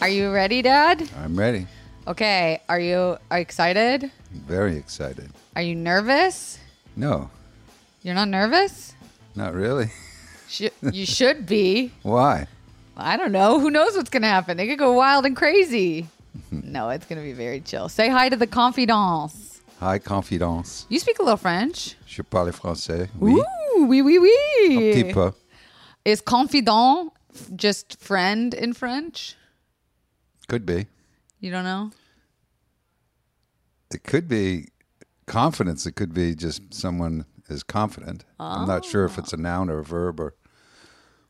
Are you ready, Dad? I'm ready. Okay. Are you are you excited? Very excited. Are you nervous? No, You're not nervous? not really. Sh- you should be. Why? I don't know. Who knows what's gonna happen? They could go wild and crazy. no, it's gonna be very chill. Say hi to the confidants. Hi, confidence. You speak a little French. Je parle français. Oui. Ooh, oui, oui, Un oui. petit peu. Is confidant just friend in French? Could be. You don't know? It could be confidence. It could be just someone is confident. I'm not sure if it's a noun or a verb or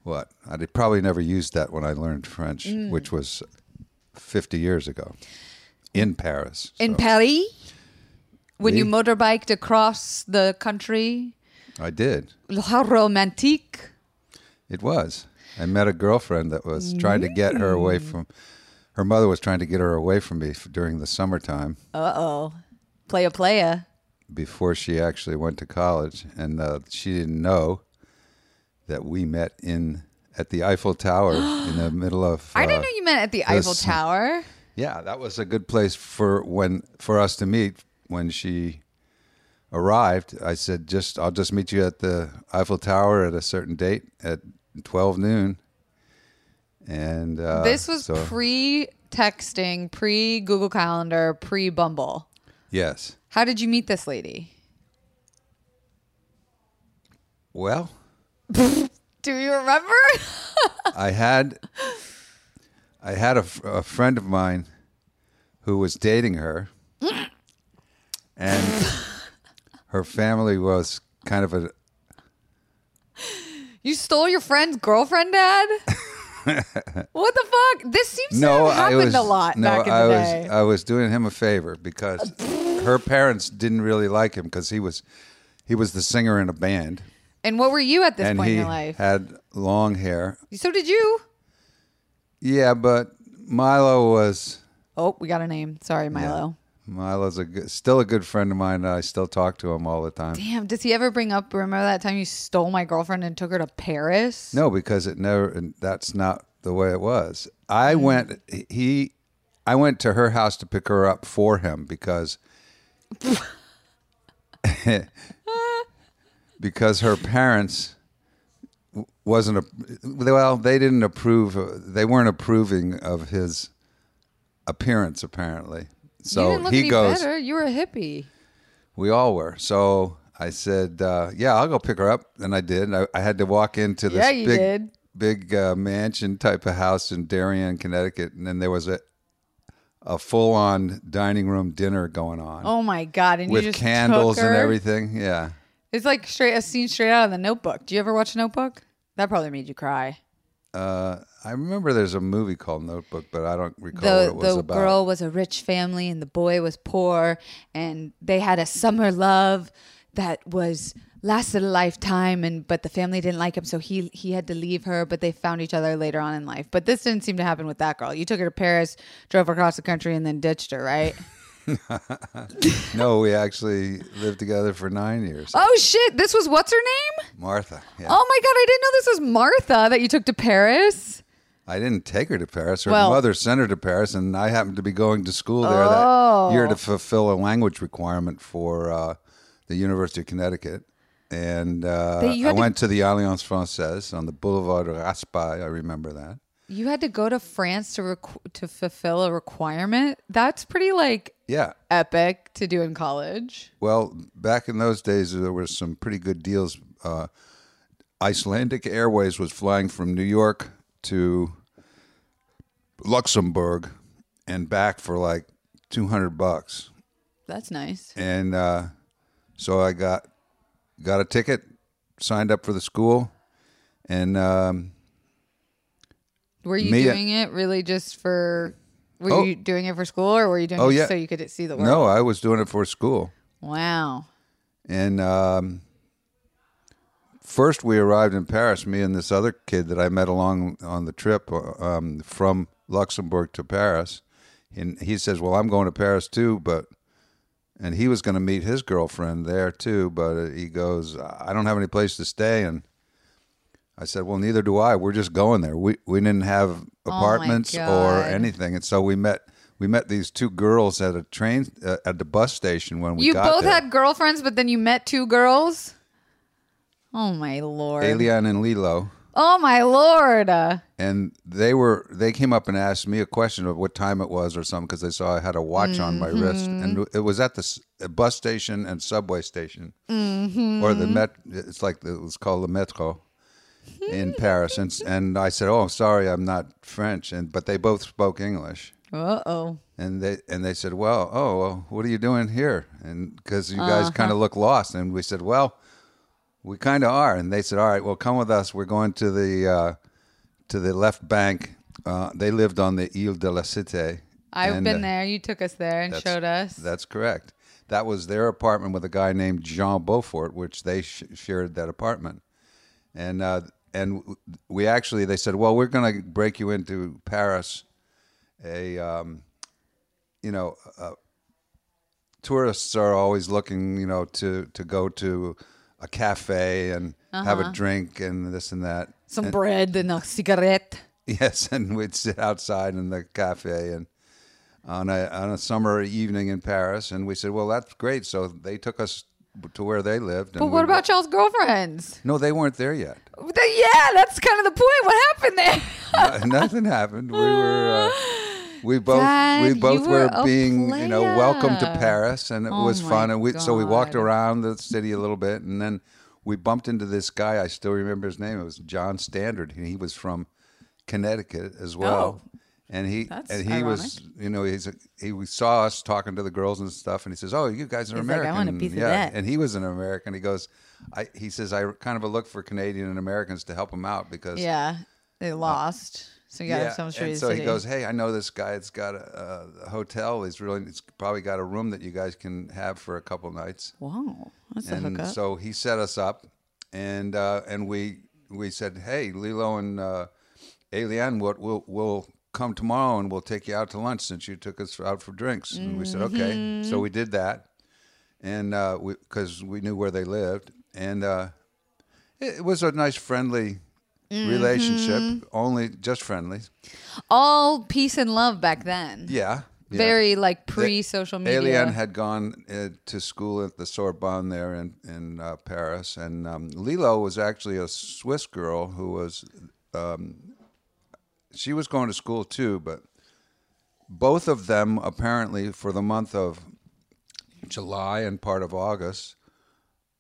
what. I probably never used that when I learned French, Mm. which was 50 years ago in Paris. In Paris? When you motorbiked across the country? I did. How romantique. It was. I met a girlfriend that was trying to get her away from. Her mother was trying to get her away from me f- during the summertime Uh oh. Playa playa. before she actually went to college, and uh, she didn't know that we met in at the Eiffel Tower in the middle of. I uh, didn't know you met at the Eiffel this- Tower. Yeah, that was a good place for when for us to meet when she arrived. I said, "Just I'll just meet you at the Eiffel Tower at a certain date at twelve noon." And uh, this was so- pre texting, pre Google Calendar, pre Bumble. yes. How did you meet this lady? Well, Do you remember? I had I had a, a friend of mine who was dating her, and her family was kind of a you stole your friend's girlfriend, Dad? What the fuck? This seems no. to have happened was a lot no. back in I the was day. I was doing him a favor because her parents didn't really like him because he was he was the singer in a band and what were you at this and point in your life? had long hair. so did you? Yeah, but Milo was Oh, we got a name. Sorry, Milo. Milo's a good, still a good friend of mine. And I still talk to him all the time. Damn, does he ever bring up remember that time you stole my girlfriend and took her to Paris? No, because it never. That's not the way it was. I Mm. went. He. I went to her house to pick her up for him because. because her parents wasn't a well they didn't approve they weren't approving of his appearance apparently so didn't look he any goes better. You were a hippie. we all were. So I said, uh, "Yeah, I'll go pick her up," and I did. I, I had to walk into this Yeah, you big, did. big uh, mansion type of house in Darien, Connecticut, and then there was a a full on dining room dinner going on Oh my god! And with you just candles took and everything. Yeah, It's like straight a scene straight out of the Notebook. Do you ever watch Notebook? That probably made you cry. uh, I remember there's a movie called Notebook, but I don't recall the what it was the about. girl was a rich family and the boy was poor and they had a summer love that was lasted a lifetime and but the family didn't like him so he he had to leave her but they found each other later on in life but this didn't seem to happen with that girl you took her to paris drove her across the country and then ditched her right no, we actually lived together for nine years. oh shit this was what's her name Martha. Yeah. oh my god i didn't know this was martha that you took to paris I didn't take her to Paris. Her Well- mother sent her to Paris, and I happened to be going to school there Oh. that year to fulfill a language requirement for uh, the University of Connecticut. And uh, I to- went to the Alliance Francaise on the Boulevard Raspail. I remember that. you had to go to france to requ- to fulfill a requirement that's pretty like Yeah. epic to do in college. Well, back in those days, there were some pretty good deals. Uh, Icelandic Airways was flying from New York to Luxembourg and back for like 200 bucks. That's nice. and uh, so I got got a ticket signed up for the school, and um, Were you Me- doing it really just for? Were Oh. you doing it for school, or were you doing Oh, it yeah. so you could see the world? no, I was doing it for school. Wow. And um, first, we arrived in Paris. Me and this other kid that I met along on the trip um, from Luxembourg to Paris. And he says, "Well, I'm going to Paris too, but." And he was going to meet his girlfriend there too, but uh, he goes, "I don't have any place to stay." And I said, "Well, neither do I. We're just going there. We we didn't have Oh, apartments or anything, and so we met." We met these two girls at a train uh, at the bus station when we You both there. had girlfriends, but then you met two girls. Oh my lord! Elian and Lilo, Oh my lord! And they were they came up and asked me a question of what time it was or something because they saw I had a watch on my wrist, and it was at the bus station and subway station, or the met. It's like the, it was called the metro in Paris, and and I said, "Oh, sorry, I'm not French," and but they both spoke English. Uh oh. And they and they said, "Well, oh, well, what are you doing here?" And because you guys kind of look lost, and we said, "Well, we kind of are." And they said, "All right, well, come with us. We're going to the uh, to the left bank." Uh, they lived on the Ile de la Cité. I've And, been uh, there. You took us there and showed us. That's correct. That was their apartment with a guy named Jean Beaufort, which they sh- shared that apartment. And uh, and we actually they said, well, we're going to break you into Paris, a um, you know, uh, tourists are always looking, you know, to to go to a cafe and have a drink and this and that. Some bread and a cigarette. Yes, and we'd sit outside in the cafe and on a on a summer evening in Paris, and we said, "Well, that's great." So they took us to where they lived. And But what about y'all's girlfriends? No, they weren't there yet. Yeah, that's kind of the point. What happened there? Nothing happened. We were. Uh, we both Dad, we both were were, a being you know welcome to. Paris, and it Oh was fun. And we so we walked around the city a little bit, and then we bumped into this guy. I still remember his name. It was John Standard. and He was from Connecticut as oh, well. And he Oh. And he was you know he's a, he saw us talking to the girls and stuff and he says oh you guys are He's like, "I American want a piece of yeah that." and he was an American he goes I he says I kind of look for Canadian and Americans to help him out because yeah, they lost. So you got to some and so he goes, "Hey, I know this guy. It's got a, a hotel. He's really, it's probably got a room that you guys can have for a couple nights." "Wow, that's a And hookup." so he set us up, and uh, and we we said, "Hey, Lilo and uh, Eliane, what we'll we'll come tomorrow and we'll take you out to lunch since you took us out for drinks." And we said, "Okay." Mm-hmm. So we did that, and uh, because we, knew where they lived, and uh, it was a nice, friendly. Mm-hmm. Relationship, only just friendly. All peace and love back then. Yeah. yeah. Very like pre-social media. Eliane had gone uh, to school at the Sorbonne there in in uh, Paris, and um, Lilo was actually a Swiss girl who was, um, she was going to school too, but both of them apparently for the month of July and part of August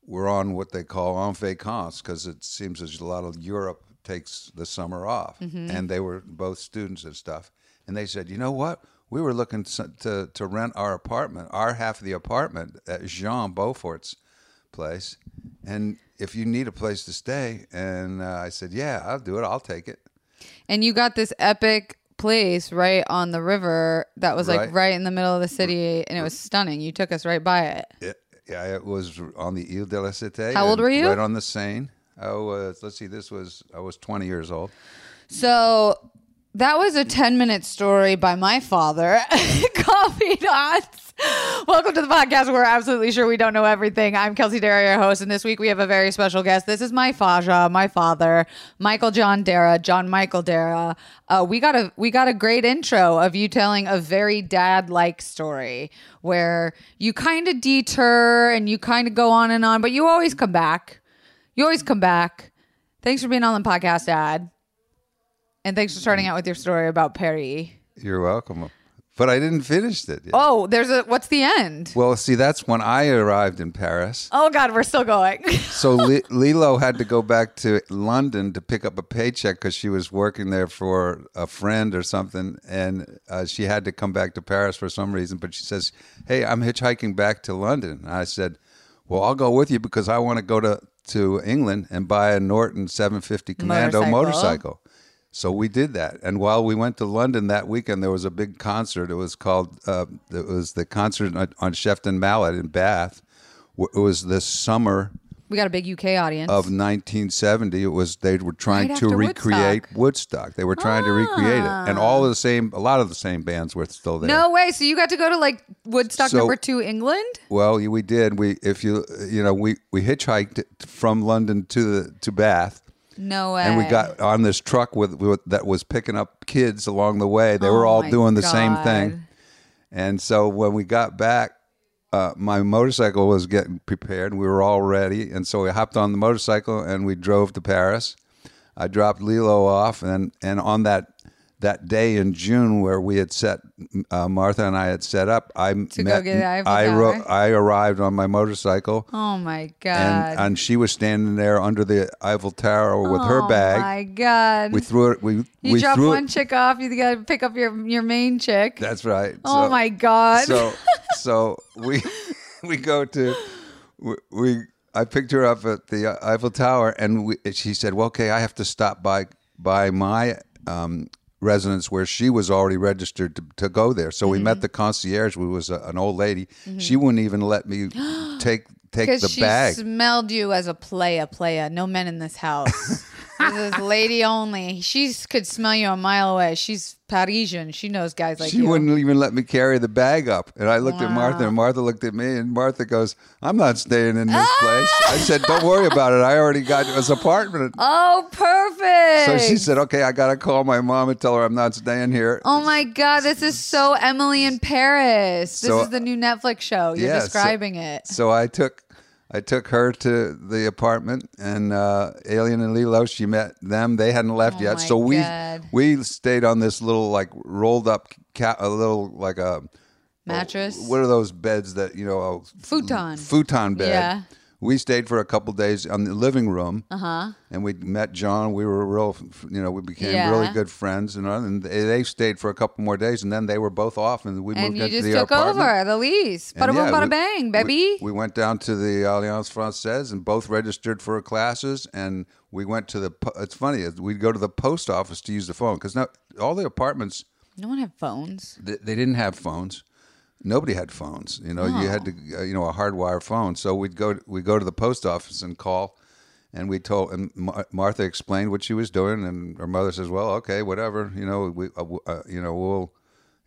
were on what they call en vacances because it seems as a lot of Europe takes the summer off, and they were both students and stuff. And they said, you know what? We were looking to, to to rent our apartment, our half of the apartment at Jean Beaufort's place, and if you need a place to stay, and uh, I said, yeah, I'll do it. I'll take it. and you got this epic place right on the river that was like Right. right in the middle of the city, and it was stunning. You took us right by it. it. Yeah, it was on the Ile de la Cité. How old were you? Right on the Seine. I was, let's see, this was, I was 20 years old. So that was a 10 minute story by my father. Coffee Dots. Welcome to the podcast. We're absolutely sure we don't know everything. I'm Kelsey Darragh, your host, and this week we have a very special guest. This is my Faja, my father, Michael John Darragh, John Michael Darragh. Uh, we got a we got a great intro of you telling a very dad like story where you kind of deter and you kind of go on and on, but you always come back. You always come back. Thanks for being on the podcast, Dad. And thanks for starting out with your story about Perry. You're welcome. But I didn't finish it. yet. Oh, there's a what's the end? Well, see, that's when I arrived in Paris. Oh God, we're still going. So Li- Lilo had to go back to London to pick up a paycheck because she was working there for a friend or something, and uh, she had to come back to Paris for some reason. But she says, "Hey, I'm hitchhiking back to London." And I said, "Well, I'll go with you because I want to go to to England and buy a Norton 750 Commando Motorcycle. motorcycle. So we did that, and while we went to London that weekend, there was a big concert. It was called uh, it was the concert on, on Shepton Mallet in Bath. It was the summer We got a big UK audience. of 1970. It was they were trying Right to after recreate Woodstock. Woodstock. They were trying to recreate it, and all of the same, a lot of the same bands were still there. no way. So you got to go to like Woodstock So- number two, England? Well, we did. We if you you know we we hitchhiked from London to the to Bath. No way. And we got on this truck with, with that was picking up kids along the way. They were Oh all my doing the same God. thing. And so when we got back, uh, my motorcycle was getting prepared. We were all ready, and so we hopped on the motorcycle and we drove to Paris. I dropped Lilo off, and and on that that day in June where we had set uh, Martha and I had set up, I To go met. I Tower. I arrived on my motorcycle, Oh my God. and and she was standing there under the Eiffel Tower with her bag. oh my God. We threw it. We you we drop one it. chick off, you got to pick up your your main chick. That's right. oh So- my God. So so we we go to we, we I picked her up at the Eiffel Tower, and we, she said, "Well, okay, I have to stop by by my um, residence where she was already registered to, to go there." So we Mm-hmm. met the concierge, who was a, an old lady. She wouldn't even let me take take the she bag. smelled you as a playa, playa. No men in this house. this is lady only. She could smell you a mile away. She's Parisian. She knows guys like she you. wouldn't even let me carry the bag up. And I looked at Martha, and Martha looked at me, and Martha goes, I'm not staying in this place. I said, Don't worry about it. I already got this apartment. Oh, perfect. So she said, Okay, I got to call my mom and tell her I'm not staying here. Oh my God, this is so Emily in Paris. This So- is the new Netflix show. You're Yeah, so- describing it. So I took. I took her to the apartment, and uh, Eliane and Lilo. She met them. They hadn't left Oh yet, so we God. we stayed on this little like rolled up, ca- a little like a Mattress. What are those beds that you know? a Futon. Futon bed. Yeah. We stayed for a couple days on the living room, uh-huh. and we met John. We were real, you know, we became Yeah. really good friends, and, uh, and they stayed for a couple more days, and then they were both off, and we and moved you into just the took apartment. over the lease. And Bada boom, yeah, bada we- bang, baby. We, went down to the Alliance Francaise and both registered for classes, and we went to the. It's funny, we'd go to the post office to use the phone because now all the apartments no one had phones. they, they didn't have phones. Nobody had phones. You know, you had to, uh, you know, a hardwire phone. So we'd go, we go to the post office and call, and we told, and Mar- Martha explained what she was doing, and her mother says, "Well, okay, whatever. You know, we uh, uh, you know we'll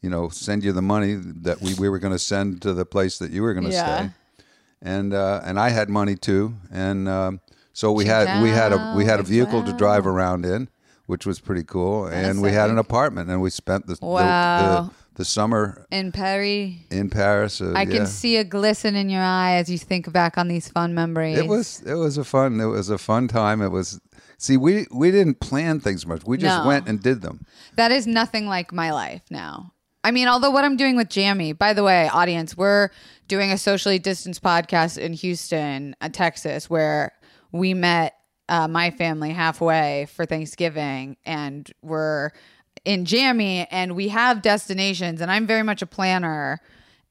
you know, send you the money that we, we were going to send to the place that you were going to Yeah. stay." And uh, and I had money too, and um, so we had we had a we had a Wow, vehicle to drive around in, which was pretty cool, and we had an apartment, and we spent the- Wow. the the summer In Paris. in Paris. Uh, I yeah. can see a glisten in your eye as you think back on these fun memories. It was it was a fun it was a fun time. It was see we we didn't plan things much. We just No. went and did them. That is nothing like my life now. I mean, although what I'm doing with Jamie, by the way, audience, we're doing a socially distanced podcast in Houston, uh, Texas, where we met uh, my family halfway for Thanksgiving, and we're in Jamie, and we have destinations, and I'm very much a planner.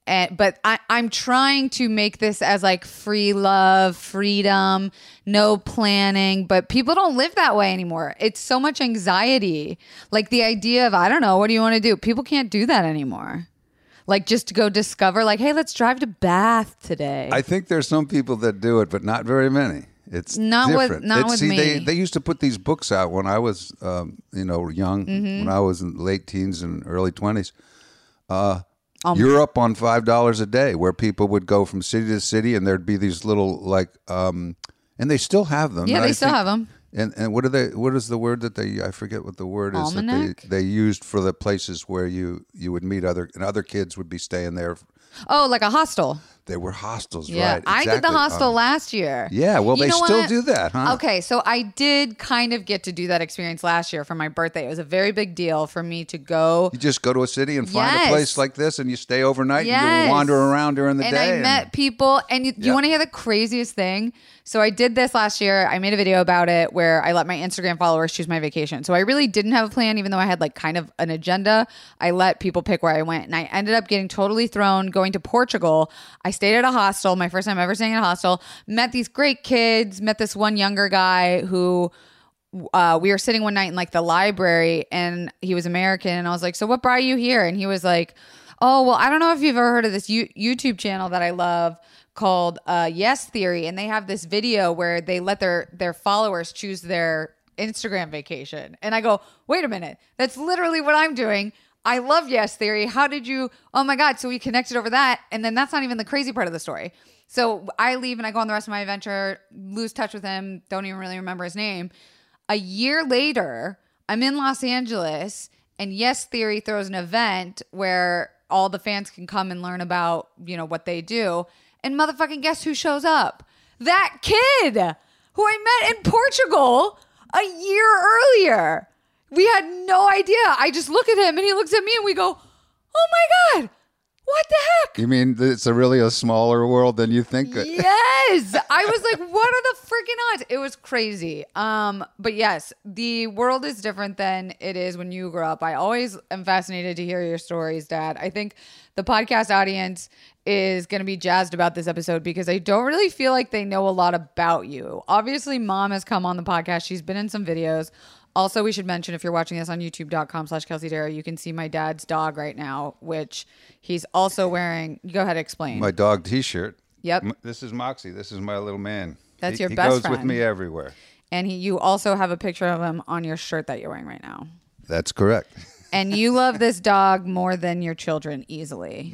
And, but I, I'm trying to make this as like free love, freedom, no planning. But people don't live that way anymore. It's so much anxiety. Like the idea of, I don't know, what do you want to do? People can't do that anymore. Like just to go discover, like, hey, let's drive to Bath today. I think there's some people that do it, but not very many. It's Not with- different. not It's- with see, They, me. they used to put these books out when I was, um, you know, young. Mm-hmm. When I was in late teens and early twenties. Uh, Um, Europe on five dollars a day, where people would go from city to city, and there'd be these little like, um, and they still have them. Yeah, and they I still think- have 'em. And and what are they? What is the word that they? I forget what the word is Almanac? that they they used for the places where you you would meet other and other kids would be staying there. oh, like a hostel. They were hostels, Yeah, right? I did the hostel Um, last year. yeah, well, You they still what? do that, huh? Okay, so I did kind of get to do that experience last year for my birthday. It was a very big deal for me to go. You just go to a city and find Yes. a place like this, and you stay overnight. and Yes. you wander around during the day, and day. I met people, and you, you want to hear the craziest thing? So I did this last year. I made a video about it where I let my Instagram followers choose my vacation. So I really didn't have a plan, even though I had like kind of an agenda. I let people pick where I went, and I ended up getting totally thrown going to Portugal. I stayed at a hostel, my first time ever staying at a hostel. Met these great kids. Met this one younger guy who uh, we were sitting one night in like the library and he was American and I was like, so what brought you here? And he was like, oh, well, I don't know if you've ever heard of this U- YouTube channel that I love called uh, Yes Theory. And they have this video where they let their, their followers choose their Instagram vacation. And I go, wait a minute, that's literally what I'm doing. I love Yes Theory. How did you? Oh my God. So we connected over that. And then that's not even the crazy part of the story. So I leave and I go on the rest of my adventure, lose touch with him, don't even really remember his name. A year later, I'm in Los Angeles, and Yes Theory throws an event where all the fans can come and learn about, you know, what they do. And motherfucking guess who shows up? That kid who I met in Portugal a year earlier. We had no idea. I just look at him and he looks at me and we go, Oh my God, what the heck? You mean it's a really a smaller world than you think? yes. I was like what are the freaking odds? It was crazy. Um but yes the world is different than it is when you grow up. I always am fascinated to hear your stories dad. I think the podcast audience is going to be jazzed about this episode because i don't really feel like they know a lot about you. Obviously mom has come on the podcast. She's been in some videos also, we should mention if you're watching this on youtube.com slash Kelsey Darragh, you can see my dad's dog right now, which he's also wearing. Go ahead, explain. My dog T-shirt. Yep. M- This is Moxie. This is my little man. That's He- your best friend. he goes with me everywhere. and he, you also have a picture of him on your shirt that you're wearing right now. That's correct. And you love this dog more than your children easily.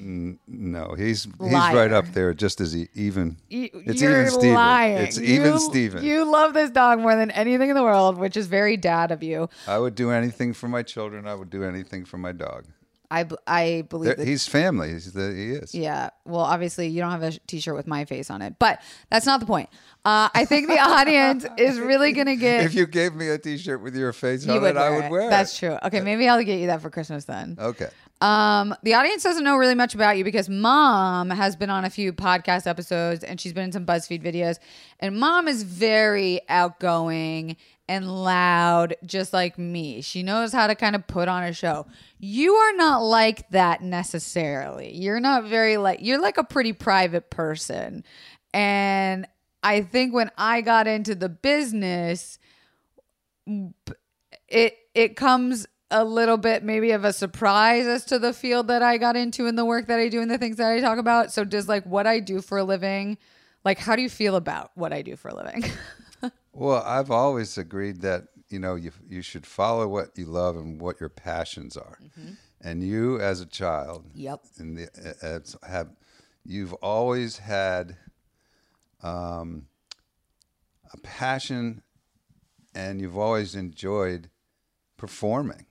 No, he's he's Liar. right up there, just as he, even. You- it's you're even Steven. lying. It's even You- Steven. You love this dog more than anything in the world, which is very dad of you. I would do anything for my children. I would do anything for my dog. I, b- I believe that. He's family. He's the, he is. Yeah. Well, obviously, you don't have a sh- t-shirt with my face on it, but that's not the point. Uh, I think the audience is really gonna get. If you gave me a T-shirt with your face you on it, I wear would it. wear That's true. Okay, maybe I'll get you that for Christmas then. Okay. Um, the audience doesn't know really much about you because mom has been on a few podcast episodes and she's been in some BuzzFeed videos. And mom is very outgoing and loud, just like me. She knows how to kind of put on a show. You are not like that necessarily. You're not very like, you're like a pretty private person. And I think when I got into the business, it it comes a little bit maybe of a surprise as to the field that I got into and the work that I do and the things that I talk about. So does like what I do for a living, like how do you feel about what I do for a living? Well, I've always agreed that you know you you should follow what you love and what your passions are. And you, as a child, Yep. in the uh, have you've always had um, a passion, and you've always enjoyed performing.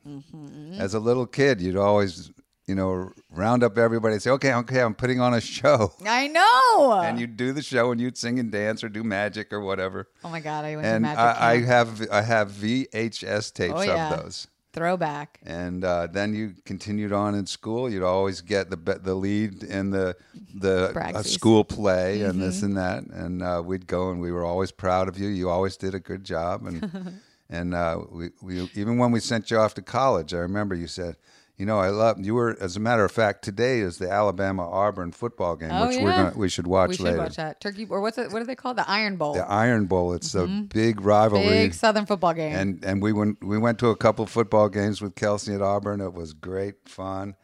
As a little kid, you'd always you know round up everybody and say, "Okay, okay, I'm putting on a show." I know. And you'd do the show, and you'd sing and dance or do magic or whatever oh my god, I went to and magic I, I have I have VHS tapes Oh, yeah. of those. throwback. And uh, then you continued on in school. You'd always get the the lead in the the uh, school play and this Mm-hmm. and that. And uh, we'd go and we were always proud of you. You always did a good job. And and uh, we, we even when we sent you off to college, I remember you said. You know, I love you were. As a matter of fact, today is the Alabama Auburn football game, Oh, which we're gonna we should watch we should later. watch that turkey or what's it? What do they call it? The Iron Bowl? The Iron Bowl. It's a mm-hmm. big rivalry. Big Southern football game. and and we went we went to a couple football games with Kelsey at Auburn. It was great fun.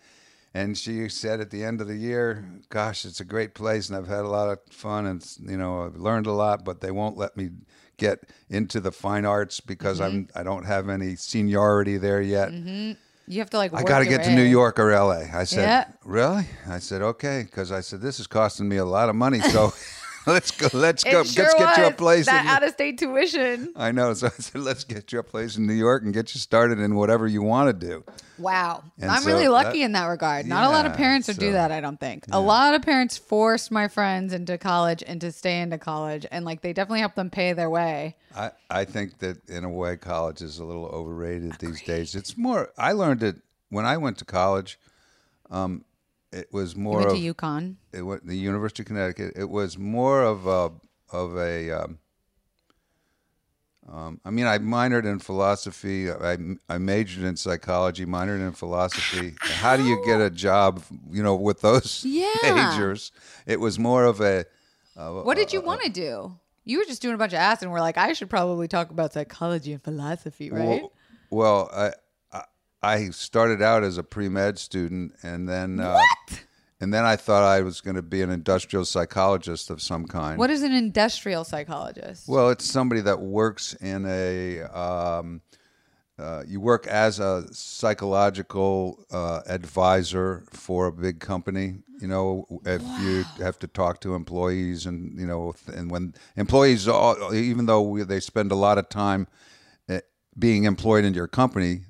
And she said at the end of the year, "Gosh, it's a great place, and I've had a lot of fun, and you know, I've learned a lot. But they won't let me get into the fine arts because I'm mm-hmm. I don't have any seniority there yet. Mm-hmm. You have to like. I got to get to New. York or L.A." I said, Yeah. "Really?" I said, "Okay," because I said this is costing me a lot of money. So let's go. Let's go. sure let's get you a place. That out of state tuition. I know. So I said, let's get you a place in New York and get you started in whatever you want to do. Wow. And I'm so really lucky that- in that regard. Not a lot of parents would do that, I don't think. A lot of parents forced my friends into college and to stay into college and like they definitely helped them pay their way. I, I think that in a way, college is a little overrated these days. It's more, I learned it when I went to college. Um, it was You more went of to UConn. it, wa- the University of Connecticut. It was more of a, of a, um, Um, I mean, I minored in philosophy. I, I majored in psychology, minored in philosophy. How do you get a job, you know, with those Yeah. majors? It was more of a, What did you want to do? You were just doing a bunch of acid, and we're like, I should probably talk about psychology and philosophy, right? Well, well I, I started out as a pre med student, and then uh, and then I thought I was going to be an industrial psychologist of some kind. what is an industrial psychologist? Well, it's somebody that works in a. Um, uh, you work as a psychological uh, advisor for a big company. You know, if you have to talk to employees, and you know, and when employees, all, even though we, they spend a lot of time uh, being employed in your company,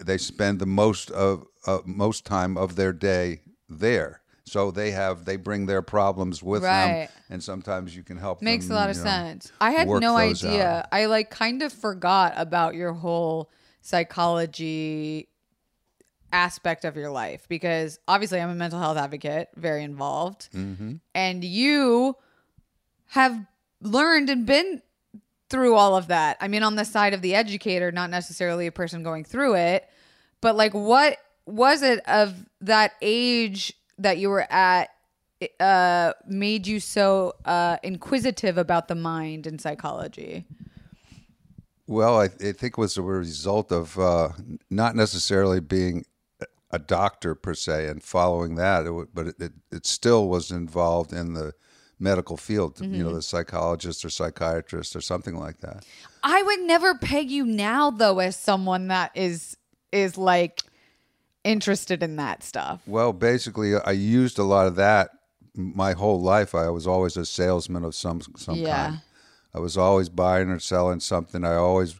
they spend the most of uh, most time of their day there. So they have they bring their problems with Right. them, and sometimes you can help. Makes a lot of know, sense. I had no idea. out. I like kind of forgot about your whole psychology aspect of your life because obviously I'm a mental health advocate, very involved. Mm-hmm. And you have learned and been through all of that. I mean, on the side of the educator, not necessarily a person going through it, but like what was it of that age that you were at uh made you so uh inquisitive about the mind and psychology Well, I, I think it was a result of uh, not necessarily being a doctor per se and following that, it, but it, it, it still was involved in the medical field. You Mm-hmm. know, the psychologist or psychiatrist or something like that. i would never peg you now though as someone that is is like interested in that stuff Well, basically, I used a lot of that my whole life. I was always a salesman of some some Yeah. kind. I was always buying or selling something. I always,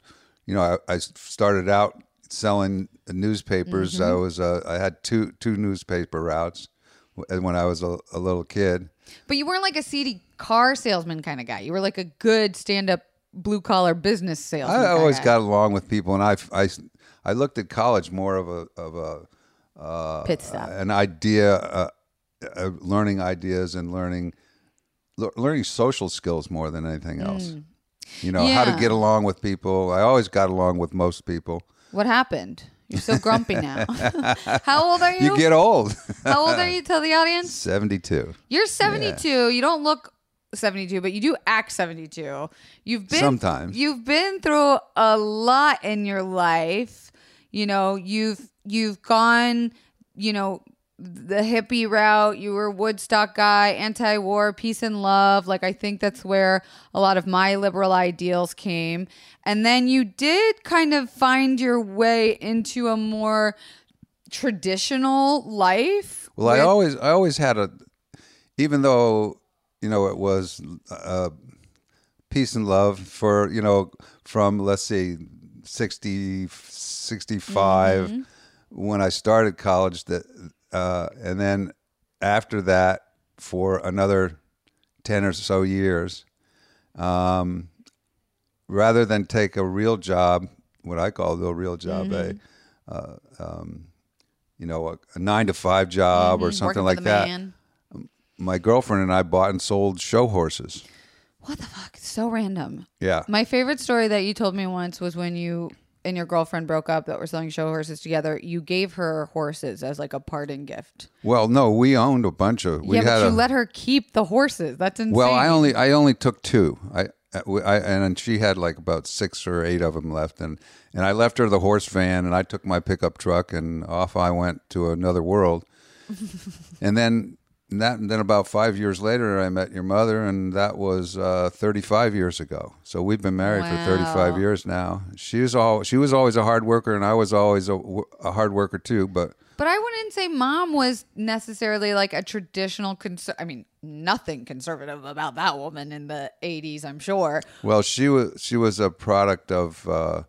you know, I, I started out selling newspapers. Mm-hmm. I was uh, I had two two newspaper routes when I was a, a little kid. But you weren't like a seedy car salesman kind of guy you were like a good stand-up blue collar business salesman I kinda always guy. got along with people, and I, I, I looked at college more of a of a pit stop an idea, uh, uh, learning ideas and learning le- learning social skills more than anything else. You know how Mm. To get along with people. I always got along with most people. what happened you're so grumpy now how old are you, You get old. how old are you tell the audience Seventy two. You're 72. You don't look 72, but you do act 72. You've been Sometimes. You've been through a lot in your life. You know, you've you've gone, you know, the hippie route. You were Woodstock guy, anti-war, peace and love. Like I think that's where a lot of my liberal ideals came. And then you did kind of find your way into a more traditional life. Well, I always I always had a, even though you know it was uh, peace and love for you know from let's see 60 65 Mm-hmm. when I started college that uh, and then after that for another 10 or so years um, rather than take a real job what I call the real job Mm-hmm. a uh, um, you know a, a 9 to 5 job or something Mm-hmm. Working like that man. my girlfriend and I bought and sold show horses What the fuck? It's so random. yeah My favorite story that you told me once was when you and your girlfriend broke up that were selling show horses together. You gave her horses as like a parting gift. well no we owned a bunch of we yeah, but you a, let her keep the horses. That's insane. Well, I only I only took two. I, uh, I and she had like about six or eight of them left, and and I left her the horse van, and I took my pickup truck, and off I went to another world. and then that and then about five years later, I met your mother, and that was uh, thirty five years ago. So we've been married for thirty five years now. She was all she was always a hard worker, and I was always a, a hard worker too. But But I wouldn't say mom was necessarily like a traditional conser- I mean, nothing conservative about that woman in the 80s, I'm sure. Well, she was she was a product of uh,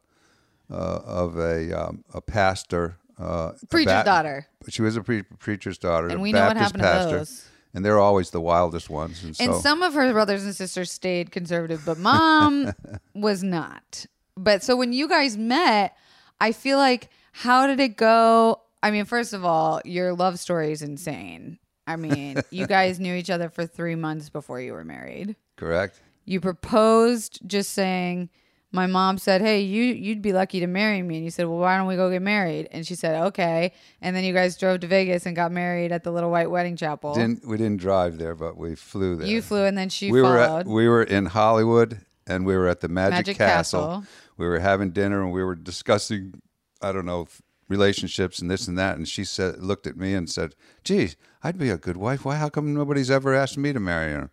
uh, of a um, a pastor, uh, Preacher's Ba- daughter. She was a pre- preacher's daughter, And we know what Baptist happened to pastor, those. and they're always the wildest ones. And so, And some of her brothers and sisters stayed conservative, but mom was not. But so when you guys met, I feel like how did it go? I mean, first of all, your love story is insane. I mean, you guys knew each other for three months before you were married. correct. You proposed just saying, my mom said, "Hey, you you'd be lucky to marry me." And you said, "Well, why don't we go get married?" And she said, "Okay." And then you guys drove to Vegas and got married at the Little White Wedding Chapel. Didn't we didn't drive there, but we flew there. you flew, and then she we were at, we were in Hollywood and we were at the Magic, Magic Castle. Castle. We were having dinner and we were discussing I don't know relationships and this and that and she said looked at me and said, "Geez, I'd be a good wife. Why how come nobody's ever asked me to marry her?"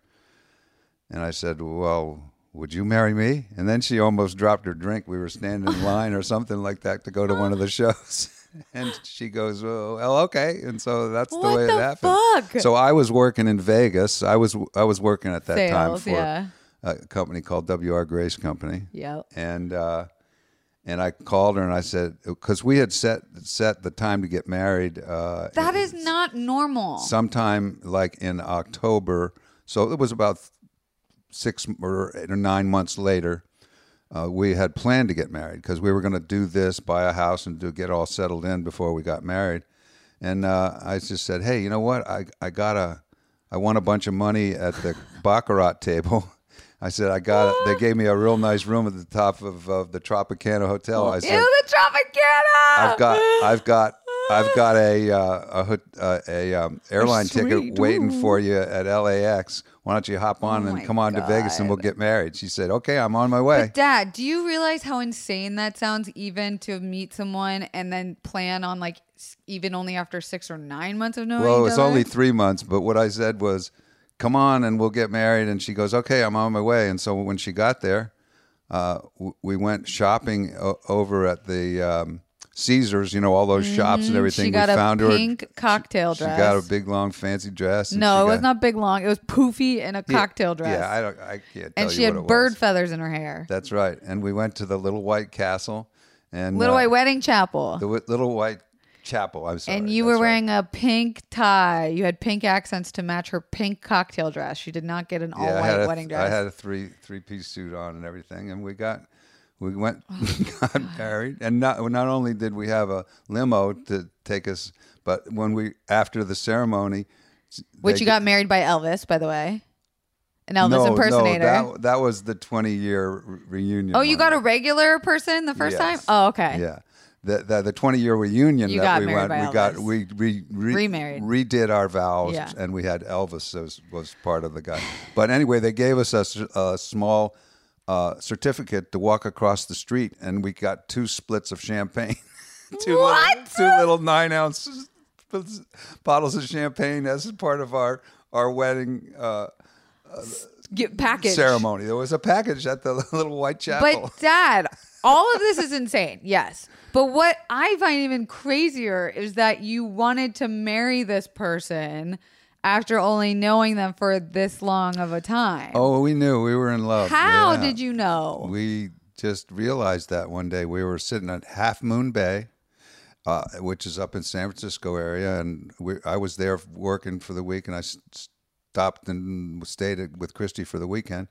And I said, "Well, would you marry me?" And then she almost dropped her drink. We were standing in line or something like that to go to one of the shows. And she goes, "Well, well, okay." And so that's the What way the it happened. fuck? So I was working in Vegas. I was I was working at that time for yeah. a company called WR Grace Company. Yep. And uh, and I called her and I said because we had set set the time to get married. Uh, That is not normal. sometime like in October. So it was about six or eight or nine months later. Uh, we had planned to get married because we were going to do this, buy a house, and do get all settled in before we got married. And uh, I just said, "Hey, you know what? I I got a, I won a bunch of money at the baccarat table." I said, "I got it." They gave me a real nice room at the top of, of the Tropicana Hotel. I said, Ew, the Tropicana. I've got, I've got, I've got a uh, a uh, a um, airline Sweet. ticket waiting for you at LAX. Why don't you hop on Oh and come on to Vegas and we'll get married? She said, "Okay, I'm on my way." But Dad, do you realize how insane that sounds? Even to meet someone and then plan on like even only after six or nine months of knowing. well, it each was other? only three months, but what I said was, "Come on and we'll get married." And she goes, "Okay, I'm on my way." And so when she got there, uh, w- we went shopping o- over at the um, Caesars. You know, all those shops and everything. Mm-hmm. She got we a found her. pink cocktail dress. She got a big long fancy dress. no, it was got- not big long. It was poofy and a Yeah, cocktail dress. Yeah, I don't. I can't. and tell she you had what it bird was. feathers in her hair. That's right. And we went to the Little White Castle and Little uh, White Wedding Chapel. the wi- Little White Chapel. I'm sorry. and you that's were right. wearing a pink tie. You had pink accents to match her pink cocktail dress. She did not get an all Yeah, white a, wedding dress. I had a three three piece suit on and everything, and we got we went Oh, got married, and not not only did we have a limo to take us, but when we after the ceremony, Which you g- got married by Elvis, by the way. An Elvis no, impersonator. No, that that was the twenty year re- reunion. oh, you got a regular person the first time? Oh, okay. Yeah. The, the, the 20 year reunion You that got we went, we got, Elvis. we, we re, Remarried. redid our vows Yeah. and we had Elvis was, was part of the guy. But anyway, they gave us a small uh, certificate to walk across the street and we got two splits of champagne. two, What? Little, two little nine ounce bottles of champagne as part of our, our wedding uh, Get package. ceremony. There was a package at the little white chapel. But dad, all of this is insane. Yes. But what I find even crazier is that you wanted to marry this person after only knowing them for this long of a time. oh, we knew we were in love. How Yeah. did you know? We just realized that one day we were sitting at Half Moon Bay, uh, which is up in San Francisco area, and we, I was there working for the week, and I stopped and stayed at- with Christy for the weekend.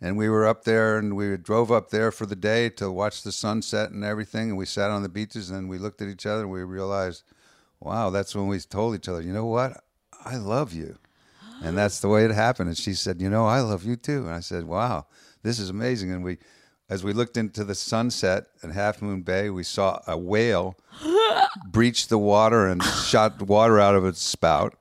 And we were up there, and we drove up there for the day to watch the sunset and everything. And we sat on the beaches, and we looked at each other, and we realized, wow, that's when we told each other, you know what, I love you. And that's the way it happened. And she said, "You know, I love you too." And I said, "Wow, this is amazing." And we, as we looked into the sunset at Half Moon Bay, we saw a whale breach the water and shot water out of its spout.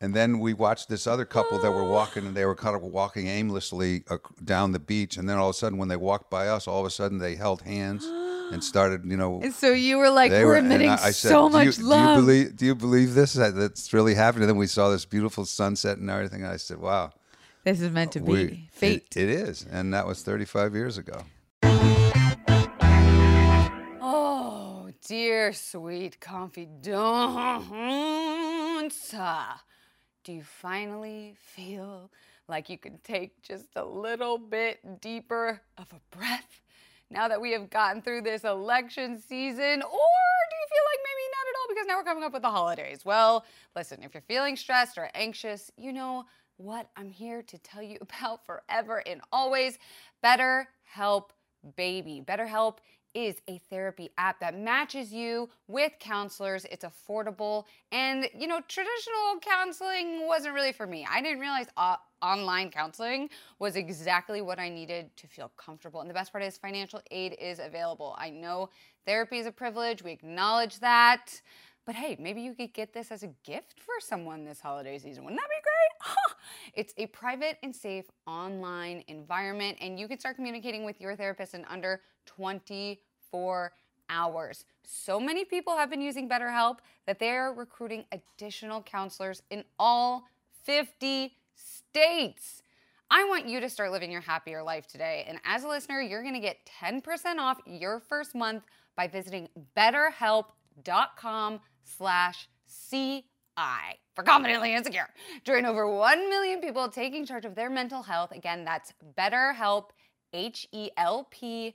And then we watched this other couple that were walking, and they were kind of walking aimlessly down the beach. And then all of a sudden, when they walked by us, all of a sudden they held hands and started, you know, And so you were like, we're were, and I, I said, so do much you, love. Do you believe? Do you believe this? That, that's really happening. And then we saw this beautiful sunset and everything. And I said, "Wow, this is meant to be we- fate. it- it is." And that was 35 years ago. Oh, dear sweet confidence. Ah, do you finally feel like you can take just a little bit deeper of a breath now that we have gotten through this election season? Or do you feel like maybe not at all because now we're coming up with the holidays? Well, listen, if you're feeling stressed or anxious, you know what I'm here to tell you about forever and always BetterHelp Baby. BetterHelp is a therapy app that matches you with counselors. It's affordable. And, you know, traditional counseling wasn't really for me. I didn't realize uh, online counseling was exactly what I needed to feel comfortable. And the best part is financial aid is available. I know therapy is a privilege, we acknowledge that. But hey, maybe you could get this as a gift for someone this holiday season. Wouldn't that be great? It's a private and safe online environment, and you can start communicating with your therapist in under 24 hours. So many people have been using BetterHelp that they are recruiting additional counselors in all 50 states. I want you to start living your happier life today. And as a listener, you're going to get 10% off your first month by visiting betterhelp.com slash CI for confidently insecure. Join over 1 million people taking charge of their mental health. Again, that's betterhelp, H-E-L-P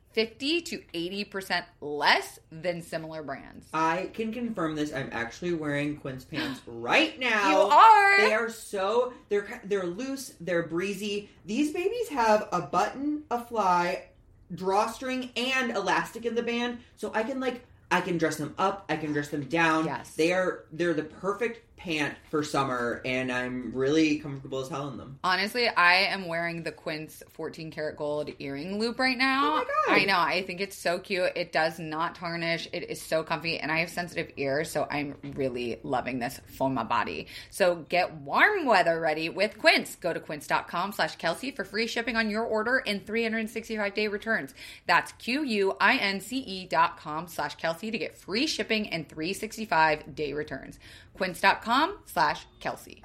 50 to 80% less than similar brands. I can confirm this. I'm actually wearing Quince pants right now. You are? They are so they're they're loose. They're breezy. These babies have a button, a fly, drawstring, and elastic in the band, so I can like I can dress them up. I can dress them down. Yes. they are they're the perfect pant for summer, and I'm really comfortable as hell in them. Honestly, I am wearing the Quince 14 karat gold earring loop right now. Oh my God. I know. I think it's so cute. It does not tarnish. It is so comfy, and I have sensitive ears, so I'm really loving this for my body. So get warm weather ready with Quince. Go to quince.com slash Kelsey for free shipping on your order and 365 day returns. That's Q U I N C E dot com slash Kelsey to get free shipping and 365 day returns. Quince.com slash Kelsey.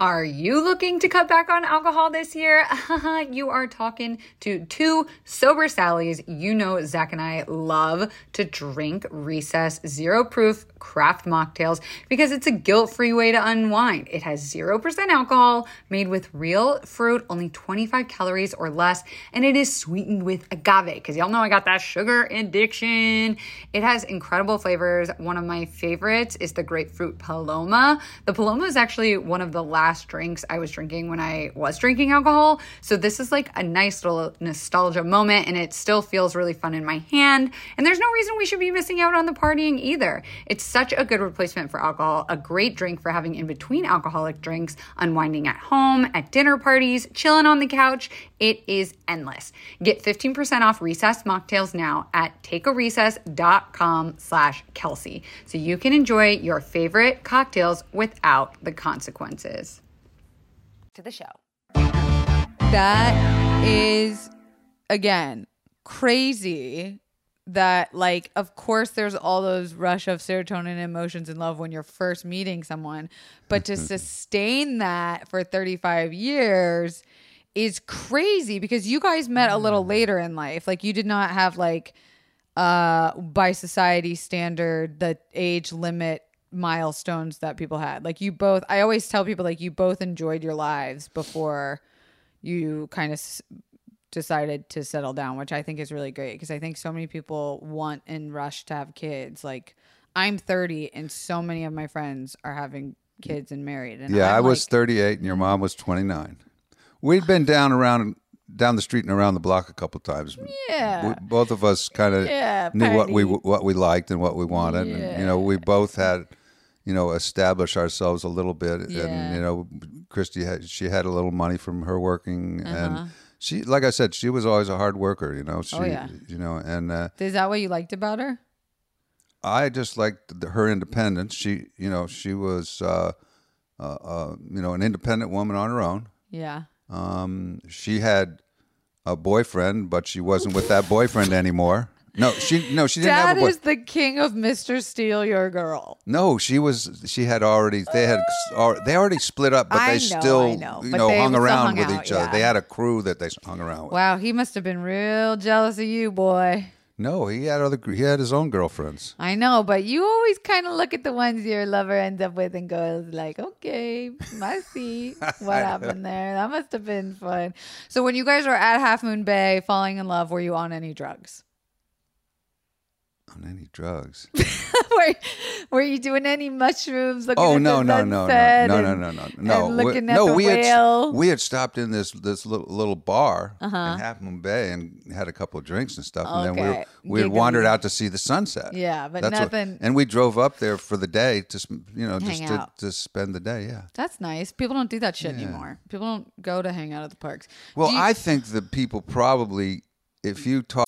Are you looking to cut back on alcohol this year? you are talking to two sober Sallys. You know, Zach and I love to drink recess zero proof craft mocktails because it's a guilt free way to unwind. It has 0% alcohol, made with real fruit, only 25 calories or less, and it is sweetened with agave because y'all know I got that sugar addiction. It has incredible flavors. One of my favorites is the grapefruit Paloma. The Paloma is actually one of the last drinks I was drinking when I was drinking alcohol. So this is like a nice little nostalgia moment and it still feels really fun in my hand. And there's no reason we should be missing out on the partying either. It's such a good replacement for alcohol, a great drink for having in between alcoholic drinks, unwinding at home, at dinner parties, chilling on the couch. It is endless. Get 15% off recess mocktails now at takearecess.com slash Kelsey so you can enjoy your favorite cocktails without the consequences. To the show. That is again crazy that like of course there's all those rush of serotonin emotions and love when you're first meeting someone but to sustain that for 35 years is crazy because you guys met a little later in life. Like you did not have like uh by society standard the age limit milestones that people had like you both i always tell people like you both enjoyed your lives before you kind of s- decided to settle down, which I think is really great because I think so many people want and rush to have kids. Like I'm 30 and so many of my friends are having kids and married. And Yeah, I'm I was like, 38 and your mom was 29. We'd been down around down the street and around the block a couple times. Yeah. We- both of us kind of Yeah, knew what we what we liked and what we wanted, and you know we both had you know establish ourselves a little bit, Yeah. and you know Christy had she had a little money from her working, Uh-huh. and she like I said she was always a hard worker, you know. She, Oh, yeah. you know, and uh, Is that what you liked about her? I just liked the, her independence. She, you know, she was, uh, uh, uh, you know, an independent woman on her own. Yeah. Um, she had a boyfriend, but she wasn't with that boyfriend anymore. No, she no she didn't Dad have a boy. is the king of Mr. Steal Your Girl. No, she was. She had already. They had. al- They already split up, but I they know, still, I know, you but know, they hung still around hung with out, each other. yeah. They had a crew that they hung around with. Wow, he must have been real jealous of you, boy. No, he had other. He had his own girlfriends. I know, but you always kind of look at the ones your lover ends up with and goes like, "Okay, I see what happened there. That must have been fun." So when you guys were at Half Moon Bay, falling in love, were you on any drugs? On any drugs? were, were you doing any mushrooms? Looking Oh at no the no no no no no no no no. We- looking at no, the we whale? had we had stopped in this this little, little bar Uh-huh. in Half Moon Bay and had a couple of drinks and stuff, and then we were, we had wandered out to see the sunset. Yeah, but what- nothing- and we drove up there for the day to you know just to, to spend the day. Yeah. That's nice. People don't do that shit anymore. People don't go to hang out at the parks. Well, you- I think that people probably, if you talk.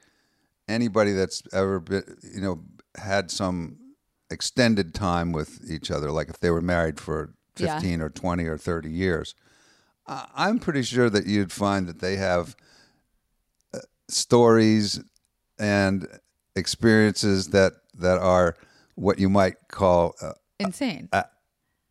anybody that's ever been, you know, had some extended time with each other, like if they were married for Yeah. 15 or 20 or 30 years, I- I'm pretty sure that you'd find that they have uh, stories and experiences that that are what you might call uh, insane.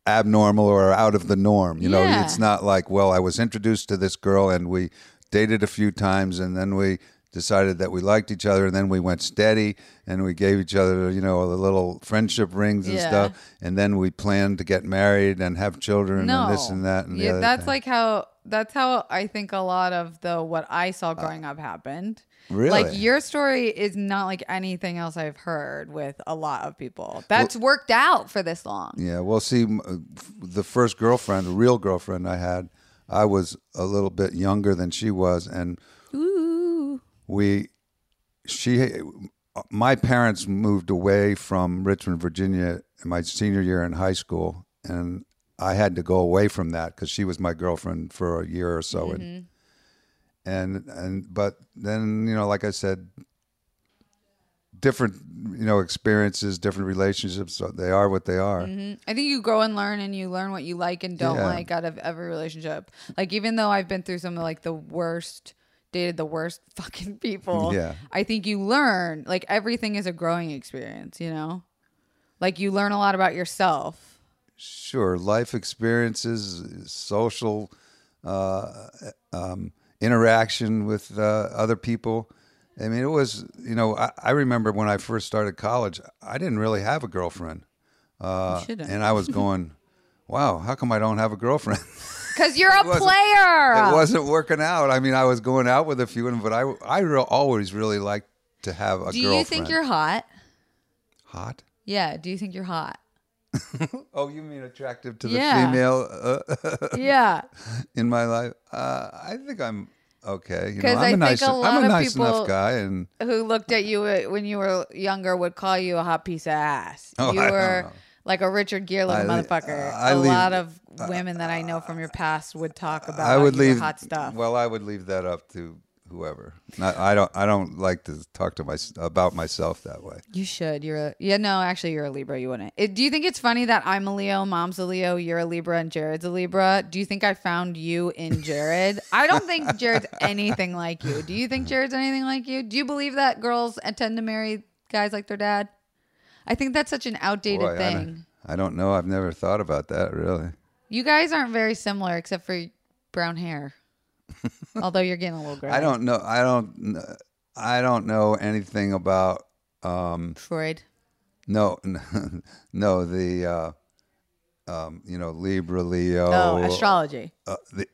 abnormal or out of the norm. You know, Yeah. it's not like, well, I was introduced to this girl and we dated a few times and then we decided that we liked each other and then we went steady and we gave each other, you know, the little friendship rings and Yeah. stuff. And then we planned to get married and have children no, and this and that and yeah, that's thing. like how that's how I think a lot of the what I saw growing up happened. Really? Like your story is not like anything else I've heard with a lot of people. That's worked out for this long. Yeah, well, see, uh, the first girlfriend, the real girlfriend I had, I was a little bit younger than she was, and we, she, uh, my parents moved away from Richmond, Virginia, in my senior year in high school, and I had to go away from that because she was my girlfriend for a year or so, and mm-hmm. and and but then you know, like I said, different you know experiences, different relationships. So they are what they are. Mm-hmm. I think you grow and learn and you learn what you like and don't Yeah. like out of every relationship. Like even though I've been through some of like the worst dated the worst fucking people. Yeah. I think you learn like everything is a growing experience, you know? Like you learn a lot about yourself. Sure, life experiences, social uh, um, interaction with uh, other people. I mean, it was, you know, I, I remember when I first started college, I didn't really have a girlfriend. Uh, and I was going, wow, how come I don't have a girlfriend? Cuz you're a player. it wasn't working out. I mean, I was going out with a few, of them, but I, I re- always really liked to have a Do girlfriend. you think you're hot? hot? Yeah, do you think you're hot? Oh, you mean attractive to the Yeah. female uh, yeah. in my life? Uh, I think I'm okay. You know, 'Cause I'm I a think nice, a I'm lot a of nice people- enough guy, and who looked at you when you were younger would call you a hot piece of ass. Oh, you I don't were know. Like a Richard Gere I little le- motherfucker. Uh, I a leave- lot of uh, women that I know from your past would talk about I would leave hot stuff. Well, I would leave that up to whoever. Not, I don't. I don't like to talk to my about myself that way. you should. You're a yeah. No, actually, you're a Libra. You wouldn't. It, do you think it's funny that I'm a Leo, Mom's a Leo, you're a Libra, and Jared's a Libra? Do you think I found you in Jared? I don't think Jared's anything like you. Do you think Jared's anything like you? Do you believe that girls tend to marry guys like their dad? I think that's such an outdated Boy, I thing. don't, I don't know. I've never thought about that really. You guys aren't very similar except for brown hair. Although you're getting a little gray. I don't know. I don't. I don't know anything about. Um, Freud. no, no. The uh, um, you know Libra, Leo. Oh, astrology. uh, the,